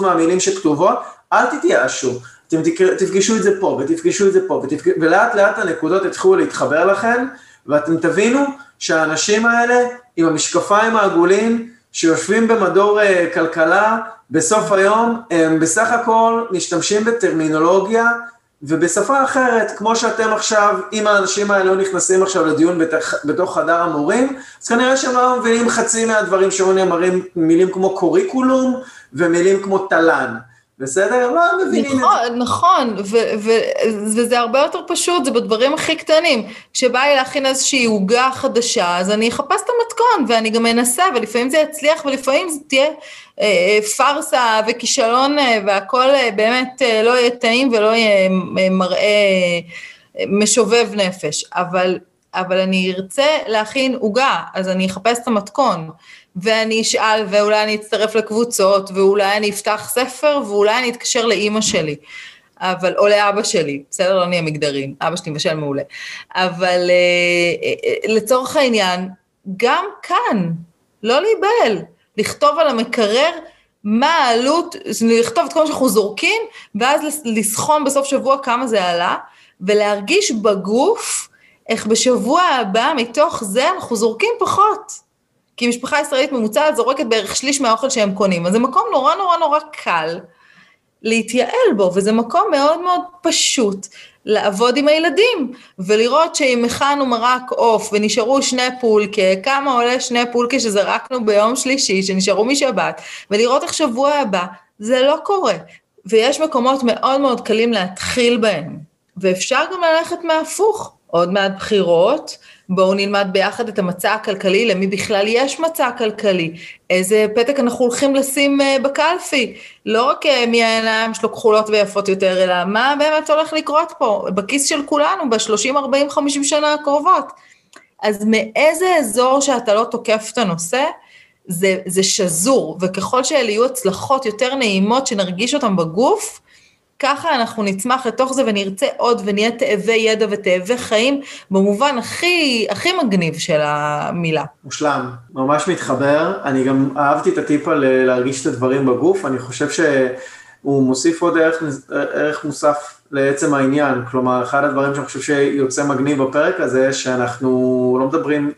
מהמילים שכתובות, אל תתייאשו. אתם תפגשו את זה פה, ותפגשו את זה פה, ותפג... ולאט לאט הנקודות יתחילו להתחבר לכם, ואתם תבינו שהאנשים האלה, עם המשקפיים העגולים, שיושבים במדור uh, כלכלה, בסוף היום הם בסך הכל משתמשים בטרמינולוגיה ובשפה אחרת, כמו שאתם עכשיו, אם האנשים האלה לא נכנסים עכשיו לדיון בתוך, בתוך חדר המורים, אז כנראה שהם לא מבינים חצי מהדברים שאומרים מילים כמו קוריקולום ומילים כמו תל"ן. בסדר? לא מבינים נכון, את זה. נכון, וזה הרבה יותר פשוט, זה בדברים הכי קטנים. כשבא לי להכין איזושהי עוגה חדשה, אז אני אחפש את המתכון, ואני גם אנסה, ולפעמים זה יצליח, ולפעמים זה תהיה אה, אה, פארסה וכישלון, אה, והכל אה, באמת אה, לא יהיה טעים ולא יהיה אה, מראה אה, משובב נפש. אבל, אבל אני ארצה להכין עוגה, אז אני אחפש את המתכון. ואני אשאל, ואולי אני אצטרף לקבוצות, ואולי אני אפתח ספר, ואולי אני אתקשר לאימא שלי. אבל, או לאבא שלי, בסדר? לא נהיה מגדרים, אבא שלי מבשל מעולה. אבל אה, אה, לצורך העניין, גם כאן, לא להיבהל, לכתוב על המקרר מה העלות, לכתוב את כל מה שאנחנו זורקים, ואז לסכום בסוף שבוע כמה זה עלה, ולהרגיש בגוף איך בשבוע הבא מתוך זה אנחנו זורקים פחות. כי משפחה ישראלית ממוצעת זורקת בערך שליש מהאוכל שהם קונים, אז זה מקום נורא נורא נורא קל להתייעל בו, וזה מקום מאוד מאוד פשוט לעבוד עם הילדים, ולראות שאם הכנו מרק עוף ונשארו שני פולקה, כמה עולה שני פולקה שזרקנו ביום שלישי, שנשארו משבת, ולראות איך שבוע הבא, זה לא קורה. ויש מקומות מאוד מאוד קלים להתחיל בהם, ואפשר גם ללכת מהפוך, עוד מעט בחירות, בואו נלמד ביחד את המצע הכלכלי, למי בכלל יש מצע כלכלי, איזה פתק אנחנו הולכים לשים אה, בקלפי, לא רק אה, מי העיניים שלו כחולות ויפות יותר, אלא מה באמת הולך לקרות פה, בכיס של כולנו, ב-30, 40, 50 שנה הקרובות. אז מאיזה אזור שאתה לא תוקף את הנושא, זה, זה שזור, וככל שאלה יהיו הצלחות יותר נעימות שנרגיש אותן בגוף, ככה אנחנו נצמח לתוך זה ונרצה עוד ונהיה תאבי ידע ותאבי חיים במובן הכי, הכי מגניב של המילה. מושלם, ממש מתחבר. אני גם אהבתי את הטיפ על אה, להרגיש את הדברים בגוף, אני חושב שהוא מוסיף עוד ערך, ערך מוסף לעצם העניין. כלומר, אחד הדברים שאני חושב שיוצא מגניב בפרק הזה, שאנחנו לא מדברים,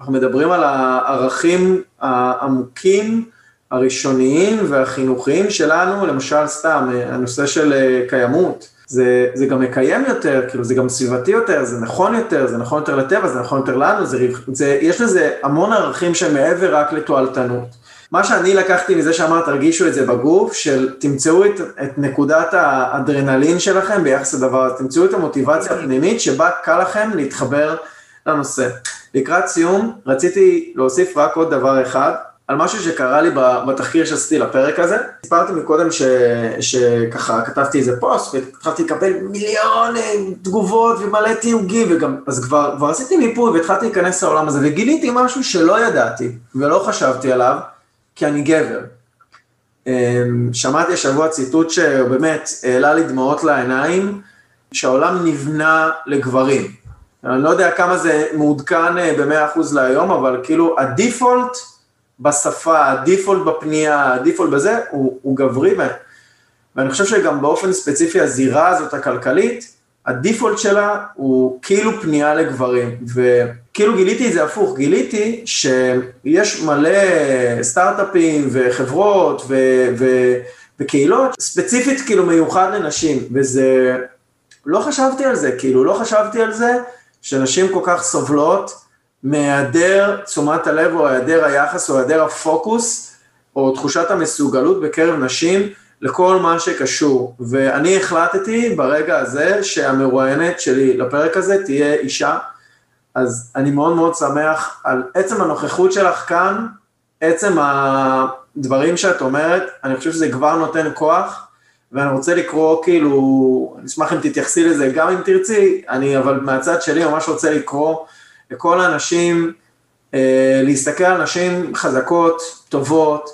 אנחנו מדברים על הערכים העמוקים, הראשוניים והחינוכיים שלנו, למשל סתם, הנושא של אה, קיימות, זה, זה גם מקיים יותר, כאילו זה גם סביבתי יותר, זה נכון יותר, זה נכון יותר לטבע, זה נכון יותר לנו, זה, זה, יש לזה המון ערכים שמעבר רק לתועלתנות. מה שאני לקחתי מזה שאמרת, תרגישו את זה בגוף, של תמצאו את, את נקודת האדרנלין שלכם ביחס לדבר תמצאו את המוטיבציה הפנימית שבה קל לכם להתחבר לנושא. לקראת סיום, רציתי להוסיף רק עוד דבר אחד, על משהו שקרה לי בתחקיר שעשיתי לפרק הזה. סיפרתי מקודם ש, שככה כתבתי איזה פוסט והתחלתי לקבל מיליון תגובות ומלא תיוגים וגם, אז כבר, כבר עשיתי מיפוי והתחלתי להיכנס לעולם הזה וגיליתי משהו שלא ידעתי ולא חשבתי עליו, כי אני גבר. אמ, שמעתי השבוע ציטוט שבאמת העלה לי דמעות לעיניים, שהעולם נבנה לגברים. אני לא יודע כמה זה מעודכן אה, ב-100% להיום, אבל כאילו הדיפולט בשפה, הדיפולט בפנייה, הדיפולט בזה, הוא, הוא גברי, ואני חושב שגם באופן ספציפי הזירה הזאת הכלכלית, הדיפולט שלה הוא כאילו פנייה לגברים, וכאילו גיליתי את זה הפוך, גיליתי שיש מלא סטארט-אפים וחברות ו, ו, וקהילות, ספציפית כאילו מיוחד לנשים, וזה, לא חשבתי על זה, כאילו לא חשבתי על זה שנשים כל כך סובלות, מהיעדר תשומת הלב או היעדר היחס או היעדר הפוקוס או תחושת המסוגלות בקרב נשים לכל מה שקשור. ואני החלטתי ברגע הזה שהמרואיינת שלי לפרק הזה תהיה אישה, אז אני מאוד מאוד שמח על עצם הנוכחות שלך כאן, עצם הדברים שאת אומרת, אני חושב שזה כבר נותן כוח, ואני רוצה לקרוא כאילו, אני אשמח אם תתייחסי לזה גם אם תרצי, אני אבל מהצד שלי ממש רוצה לקרוא לכל האנשים, אה, להסתכל על נשים חזקות, טובות,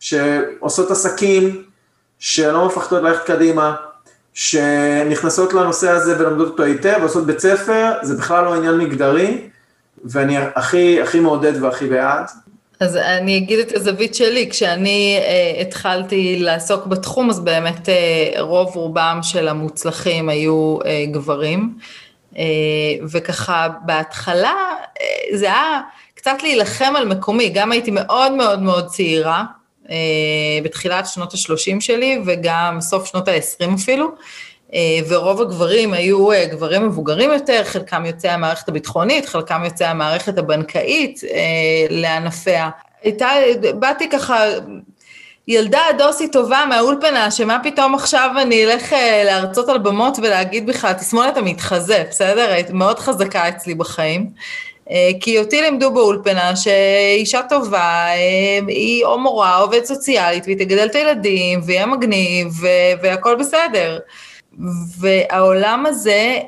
שעושות עסקים, שלא מפחדות ללכת קדימה, שנכנסות לנושא הזה ולומדות אותו היטב, עושות בית ספר, זה בכלל לא עניין מגדרי, ואני הכי, הכי מעודד והכי בעד. אז אני אגיד את הזווית שלי, כשאני אה, התחלתי לעסוק בתחום, אז באמת אה, רוב רובם של המוצלחים היו אה, גברים. אה, וככה בהתחלה אה, זה היה קצת להילחם על מקומי, גם הייתי מאוד מאוד מאוד צעירה, בתחילת שנות ה-30 שלי וגם סוף שנות ה-20 אפילו. ורוב הגברים היו גברים מבוגרים יותר, חלקם יוצאי המערכת הביטחונית, חלקם יוצאי המערכת הבנקאית לענפיה. הייתה, באתי ככה ילדה דוסית טובה מהאולפנה, שמה פתאום עכשיו אני אלך אה, להרצות על במות ולהגיד בכלל, תסמונת המתחזה, בסדר? היית מאוד חזקה אצלי בחיים. אה, כי אותי לימדו באולפנה שאישה טובה, אה, היא או מורה, או עובדת סוציאלית, והיא תגדל את הילדים, ויהיה מגניב, והכל בסדר. והעולם הזה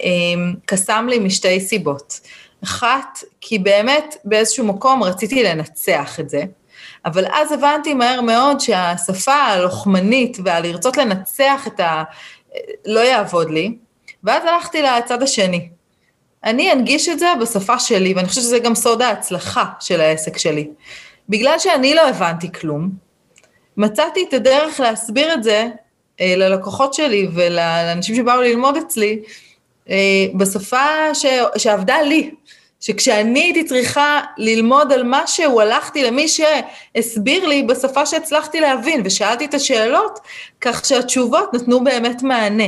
קסם לי משתי סיבות. אחת, כי באמת באיזשהו מקום רציתי לנצח את זה. אבל אז הבנתי מהר מאוד שהשפה הלוחמנית והלרצות לנצח את ה... לא יעבוד לי, ואז הלכתי לצד השני. אני אנגיש את זה בשפה שלי, ואני חושבת שזה גם סוד ההצלחה של העסק שלי. בגלל שאני לא הבנתי כלום, מצאתי את הדרך להסביר את זה אה, ללקוחות שלי ולאנשים שבאו ללמוד אצלי, אה, בשפה ש... שעבדה לי. שכשאני הייתי צריכה ללמוד על משהו, הלכתי למי שהסביר לי בשפה שהצלחתי להבין, ושאלתי את השאלות, כך שהתשובות נתנו באמת מענה.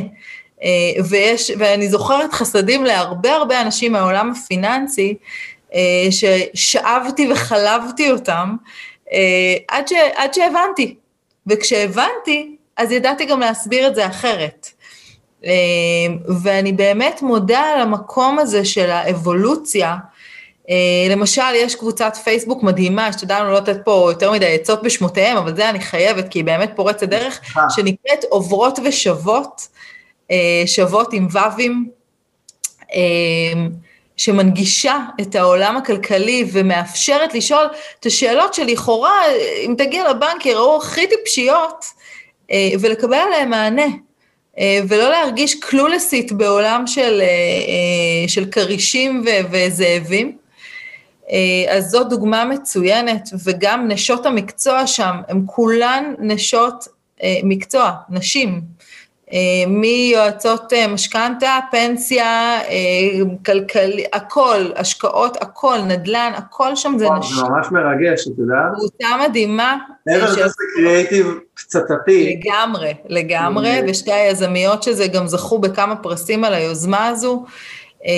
אה, ויש, ואני זוכרת חסדים להרבה הרבה אנשים מהעולם הפיננסי, אה, ששאבתי וחלבתי אותם, אה, עד, ש, עד שהבנתי. וכשהבנתי, אז ידעתי גם להסביר את זה אחרת. אמ, ואני באמת מודה על המקום הזה של האבולוציה. אה, למשל, יש קבוצת פייסבוק מדהימה, שתדענו לא לתת פה יותר מדי עצות בשמותיהם, אבל זה אני חייבת, כי היא באמת פורצת דרך, אה. שנקראת עוברות ושוות, אה, שוות עם ו"ים, אמ, שמנגישה את העולם הכלכלי ומאפשרת לשאול את השאלות שלכאורה, אם תגיע לבנק, יראו הכי טיפשיות, ולקבל עליהן מענה. אה, ולא להרגיש קלולסית בעולם של, אה, אה, של כרישים וזאבים. אז זו דוגמה מצוינת, וגם נשות המקצוע שם, הן כולן נשות מקצוע, נשים. מיועצות משכנתה, פנסיה, כלכלי, הכל, השקעות, הכל, נדל"ן, הכל שם זה נשים. זה ממש מרגש, את יודעת? קבוצה מדהימה. מעבר לזה זה קריאייטיב פצצתי. לגמרי, לגמרי, ושתי היזמיות שזה גם זכו בכמה פרסים על היוזמה הזו. אה,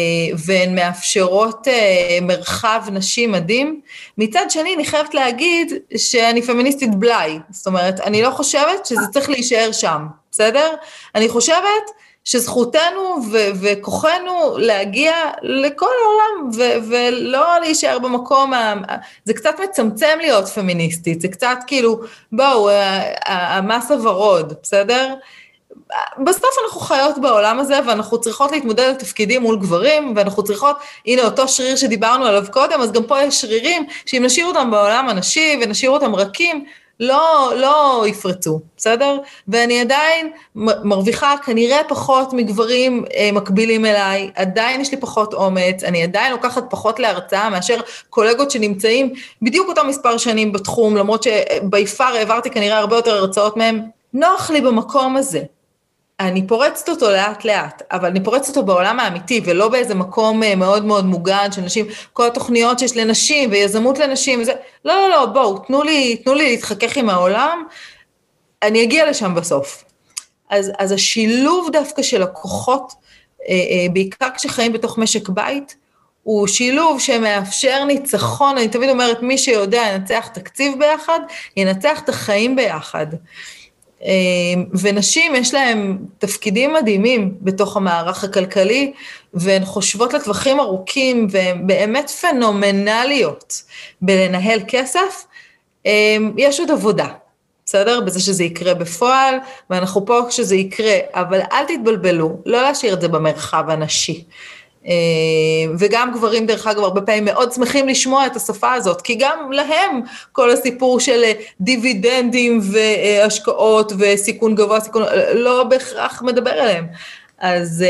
והן מאפשרות אה, מרחב נשי מדהים. מצד שני, אני חייבת להגיד שאני פמיניסטית בלאי. זאת אומרת, אני לא חושבת שזה צריך להישאר שם, בסדר? אני חושבת שזכותנו ו- וכוחנו להגיע לכל העולם ו- ולא להישאר במקום, ה- זה קצת מצמצם להיות פמיניסטית, זה קצת כאילו, בואו, המס הוורוד, בסדר? בסוף אנחנו חיות בעולם הזה ואנחנו צריכות להתמודד על תפקידים מול גברים ואנחנו צריכות, הנה אותו שריר שדיברנו עליו קודם, אז גם פה יש שרירים שאם נשאיר אותם בעולם הנשי ונשאיר אותם רכים, לא, לא יפרצו, בסדר? ואני עדיין מרוויחה כנראה פחות מגברים אה, מקבילים אליי, עדיין יש לי פחות אומץ, אני עדיין לוקחת פחות להרצאה מאשר קולגות שנמצאים בדיוק אותו מספר שנים בתחום, למרות שבי פאר העברתי כנראה הרבה יותר הרצאות מהם. נוח לי במקום הזה, אני פורצת אותו לאט לאט, אבל אני פורצת אותו בעולם האמיתי, ולא באיזה מקום אה, מאוד מאוד מוגן של נשים, כל התוכניות שיש לנשים ויזמות לנשים וזה, לא, לא, לא, בואו, תנו לי, תנו לי להתחכך עם העולם, אני אגיע לשם בסוף. אז, אז השילוב דווקא של הכוחות, אה, אה, בעיקר כשחיים בתוך משק בית, הוא שילוב שמאפשר ניצחון, אני תמיד אומרת, מי שיודע ינצח תקציב ביחד, ינצח את החיים ביחד. אמ, ונשים יש להן תפקידים מדהימים בתוך המערך הכלכלי, והן חושבות לטווחים ארוכים והן באמת פנומנליות בלנהל כסף. אמ, יש עוד עבודה, בסדר? בזה שזה יקרה בפועל, ואנחנו פה כשזה יקרה, אבל אל תתבלבלו, לא להשאיר את זה במרחב הנשי. אה, וגם גברים, דרך אגב, הרבה פעמים מאוד שמחים לשמוע את השפה הזאת, כי גם להם כל הסיפור של אה, דיבידנדים והשקעות וסיכון גבוה, סיכון, לא בהכרח מדבר אליהם. אז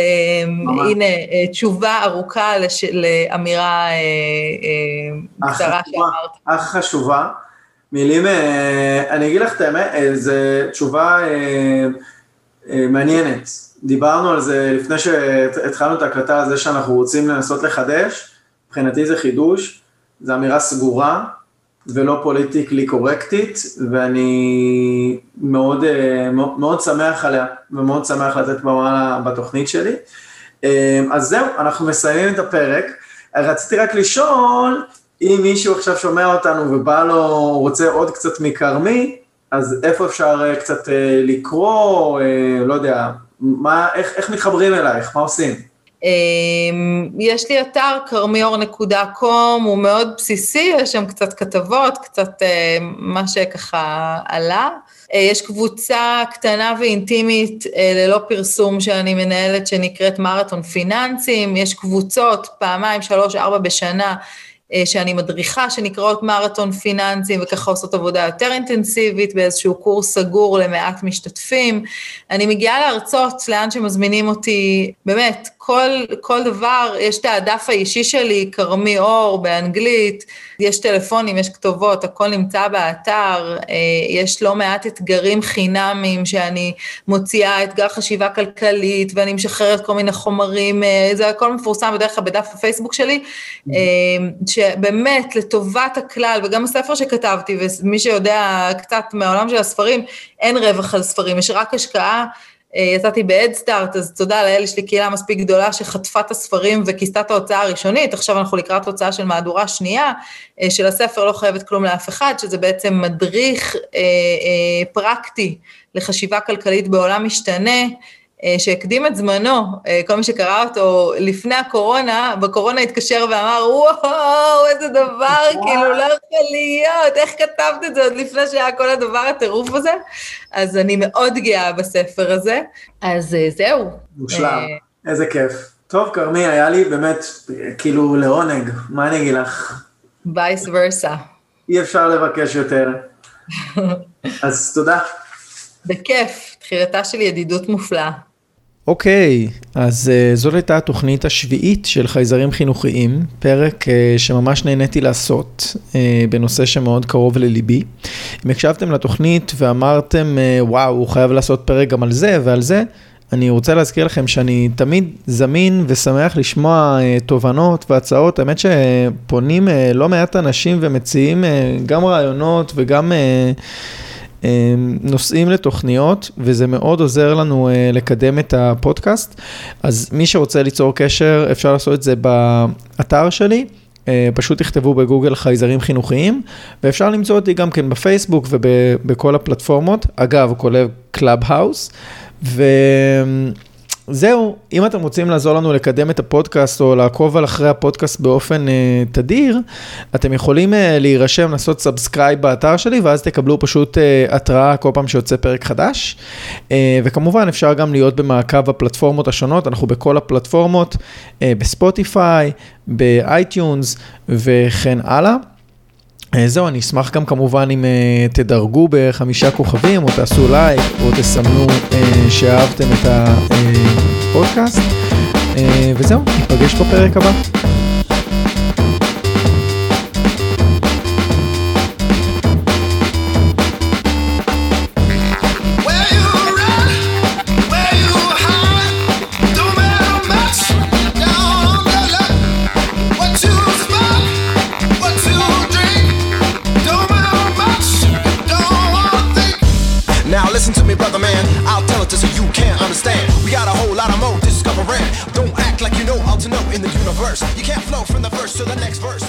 ממש. הנה, אה, תשובה ארוכה לש, לאמירה קצרה שאמרת. אך חשובה. מילים, אני אגיד לך את האמת, זו תשובה מעניינת. דיברנו על זה לפני שהתחלנו את ההקלטה, על זה שאנחנו רוצים לנסות לחדש, מבחינתי זה חידוש, זו אמירה סגורה, ולא פוליטיקלי קורקטית, ואני מאוד, מאוד, מאוד שמח עליה, ומאוד שמח לתת במה בתוכנית שלי. אז זהו, אנחנו מסיימים את הפרק. רציתי רק לשאול, אם מישהו עכשיו שומע אותנו ובא לו, רוצה עוד קצת מכרמי, אז איפה אפשר קצת לקרוא, לא יודע, מה, איך, איך מתחברים אלייך, מה עושים? אמ, יש לי אתר כרמיור.קום, הוא מאוד בסיסי, יש שם קצת כתבות, קצת אה, מה שככה עלה. אה, יש קבוצה קטנה ואינטימית אה, ללא פרסום שאני מנהלת שנקראת מרתון פיננסים, יש קבוצות פעמיים, שלוש, ארבע בשנה שאני מדריכה, שנקראות מרתון פיננסים, וככה עושות עבודה יותר אינטנסיבית באיזשהו קורס סגור למעט משתתפים. אני מגיעה להרצות לאן שמזמינים אותי, באמת, כל, כל דבר, יש את הדף האישי שלי, כרמי אור באנגלית, יש טלפונים, יש כתובות, הכל נמצא באתר, אה, יש לא מעט אתגרים חינמיים שאני מוציאה, אתגר חשיבה כלכלית, ואני משחררת כל מיני חומרים, אה, זה הכל מפורסם בדרך כלל בדף הפייסבוק שלי, mm-hmm. שבאמת לטובת הכלל, וגם הספר שכתבתי, ומי שיודע קצת מהעולם של הספרים, אין רווח על ספרים, יש רק השקעה. אה, יצאתי ב-Headstart, אז תודה לאל, יש לי קהילה מספיק גדולה שחטפה את הספרים וכיסתה את ההוצאה הראשונית, עכשיו אנחנו לקראת הוצאה של מהדורה שנייה, אה, של הספר לא חייבת כלום לאף אחד, שזה בעצם מדריך אה, אה, פרקטי לחשיבה כלכלית בעולם משתנה, שהקדים את זמנו, אה, כל מי שקרא אותו לפני הקורונה, בקורונה התקשר ואמר, וואו, איזה דבר, *laughs* כאילו, לא יכול להיות, איך כתבת את זה עוד לפני שהיה כל הדבר הטירוף הזה? אז אני מאוד גאה בספר הזה, אז אה, זהו. מושלם, איזה כיף. טוב, כרמי, היה לי באמת, כאילו, לעונג, מה אני אגיד לך? וייס ורסה. אי אפשר לבקש יותר. *laughs* אז תודה. בכיף, תחילתה של ידידות מופלאה. אוקיי, אז uh, זאת הייתה התוכנית השביעית של חייזרים חינוכיים, פרק uh, שממש נהניתי לעשות uh, בנושא שמאוד קרוב לליבי. אם הקשבתם לתוכנית ואמרתם, uh, וואו, הוא חייב לעשות פרק גם על זה ועל זה, אני רוצה להזכיר לכם שאני תמיד זמין ושמח לשמוע תובנות והצעות. האמת שפונים לא מעט אנשים ומציעים גם רעיונות וגם... אה, נושאים לתוכניות, וזה מאוד עוזר לנו אה, לקדם את הפודקאסט. אז מי שרוצה ליצור קשר, אפשר לעשות את זה באתר שלי. אה, פשוט תכתבו בגוגל חייזרים חינוכיים, ואפשר למצוא אותי גם כן בפייסבוק ובכל הפלטפורמות, אגב, כולל Clubhouse. זהו, אם אתם רוצים לעזור לנו לקדם את הפודקאסט או לעקוב על אחרי הפודקאסט באופן אה, תדיר, אתם יכולים אה, להירשם, לעשות subscribe באתר שלי, ואז תקבלו פשוט אה, התראה כל פעם שיוצא פרק חדש. אה, וכמובן, אפשר גם להיות במעקב הפלטפורמות השונות, אנחנו בכל הפלטפורמות, אה, בספוטיפיי, ב iTunes וכן הלאה. אה, זהו, אני אשמח גם כמובן אם אה, תדרגו בחמישה כוכבים, או תעשו לייק, או תסמנו אה, שאהבתם את הפודקאסט, uh, וזהו, ניפגש בפרק הבא. You can't flow from the verse to the next verse.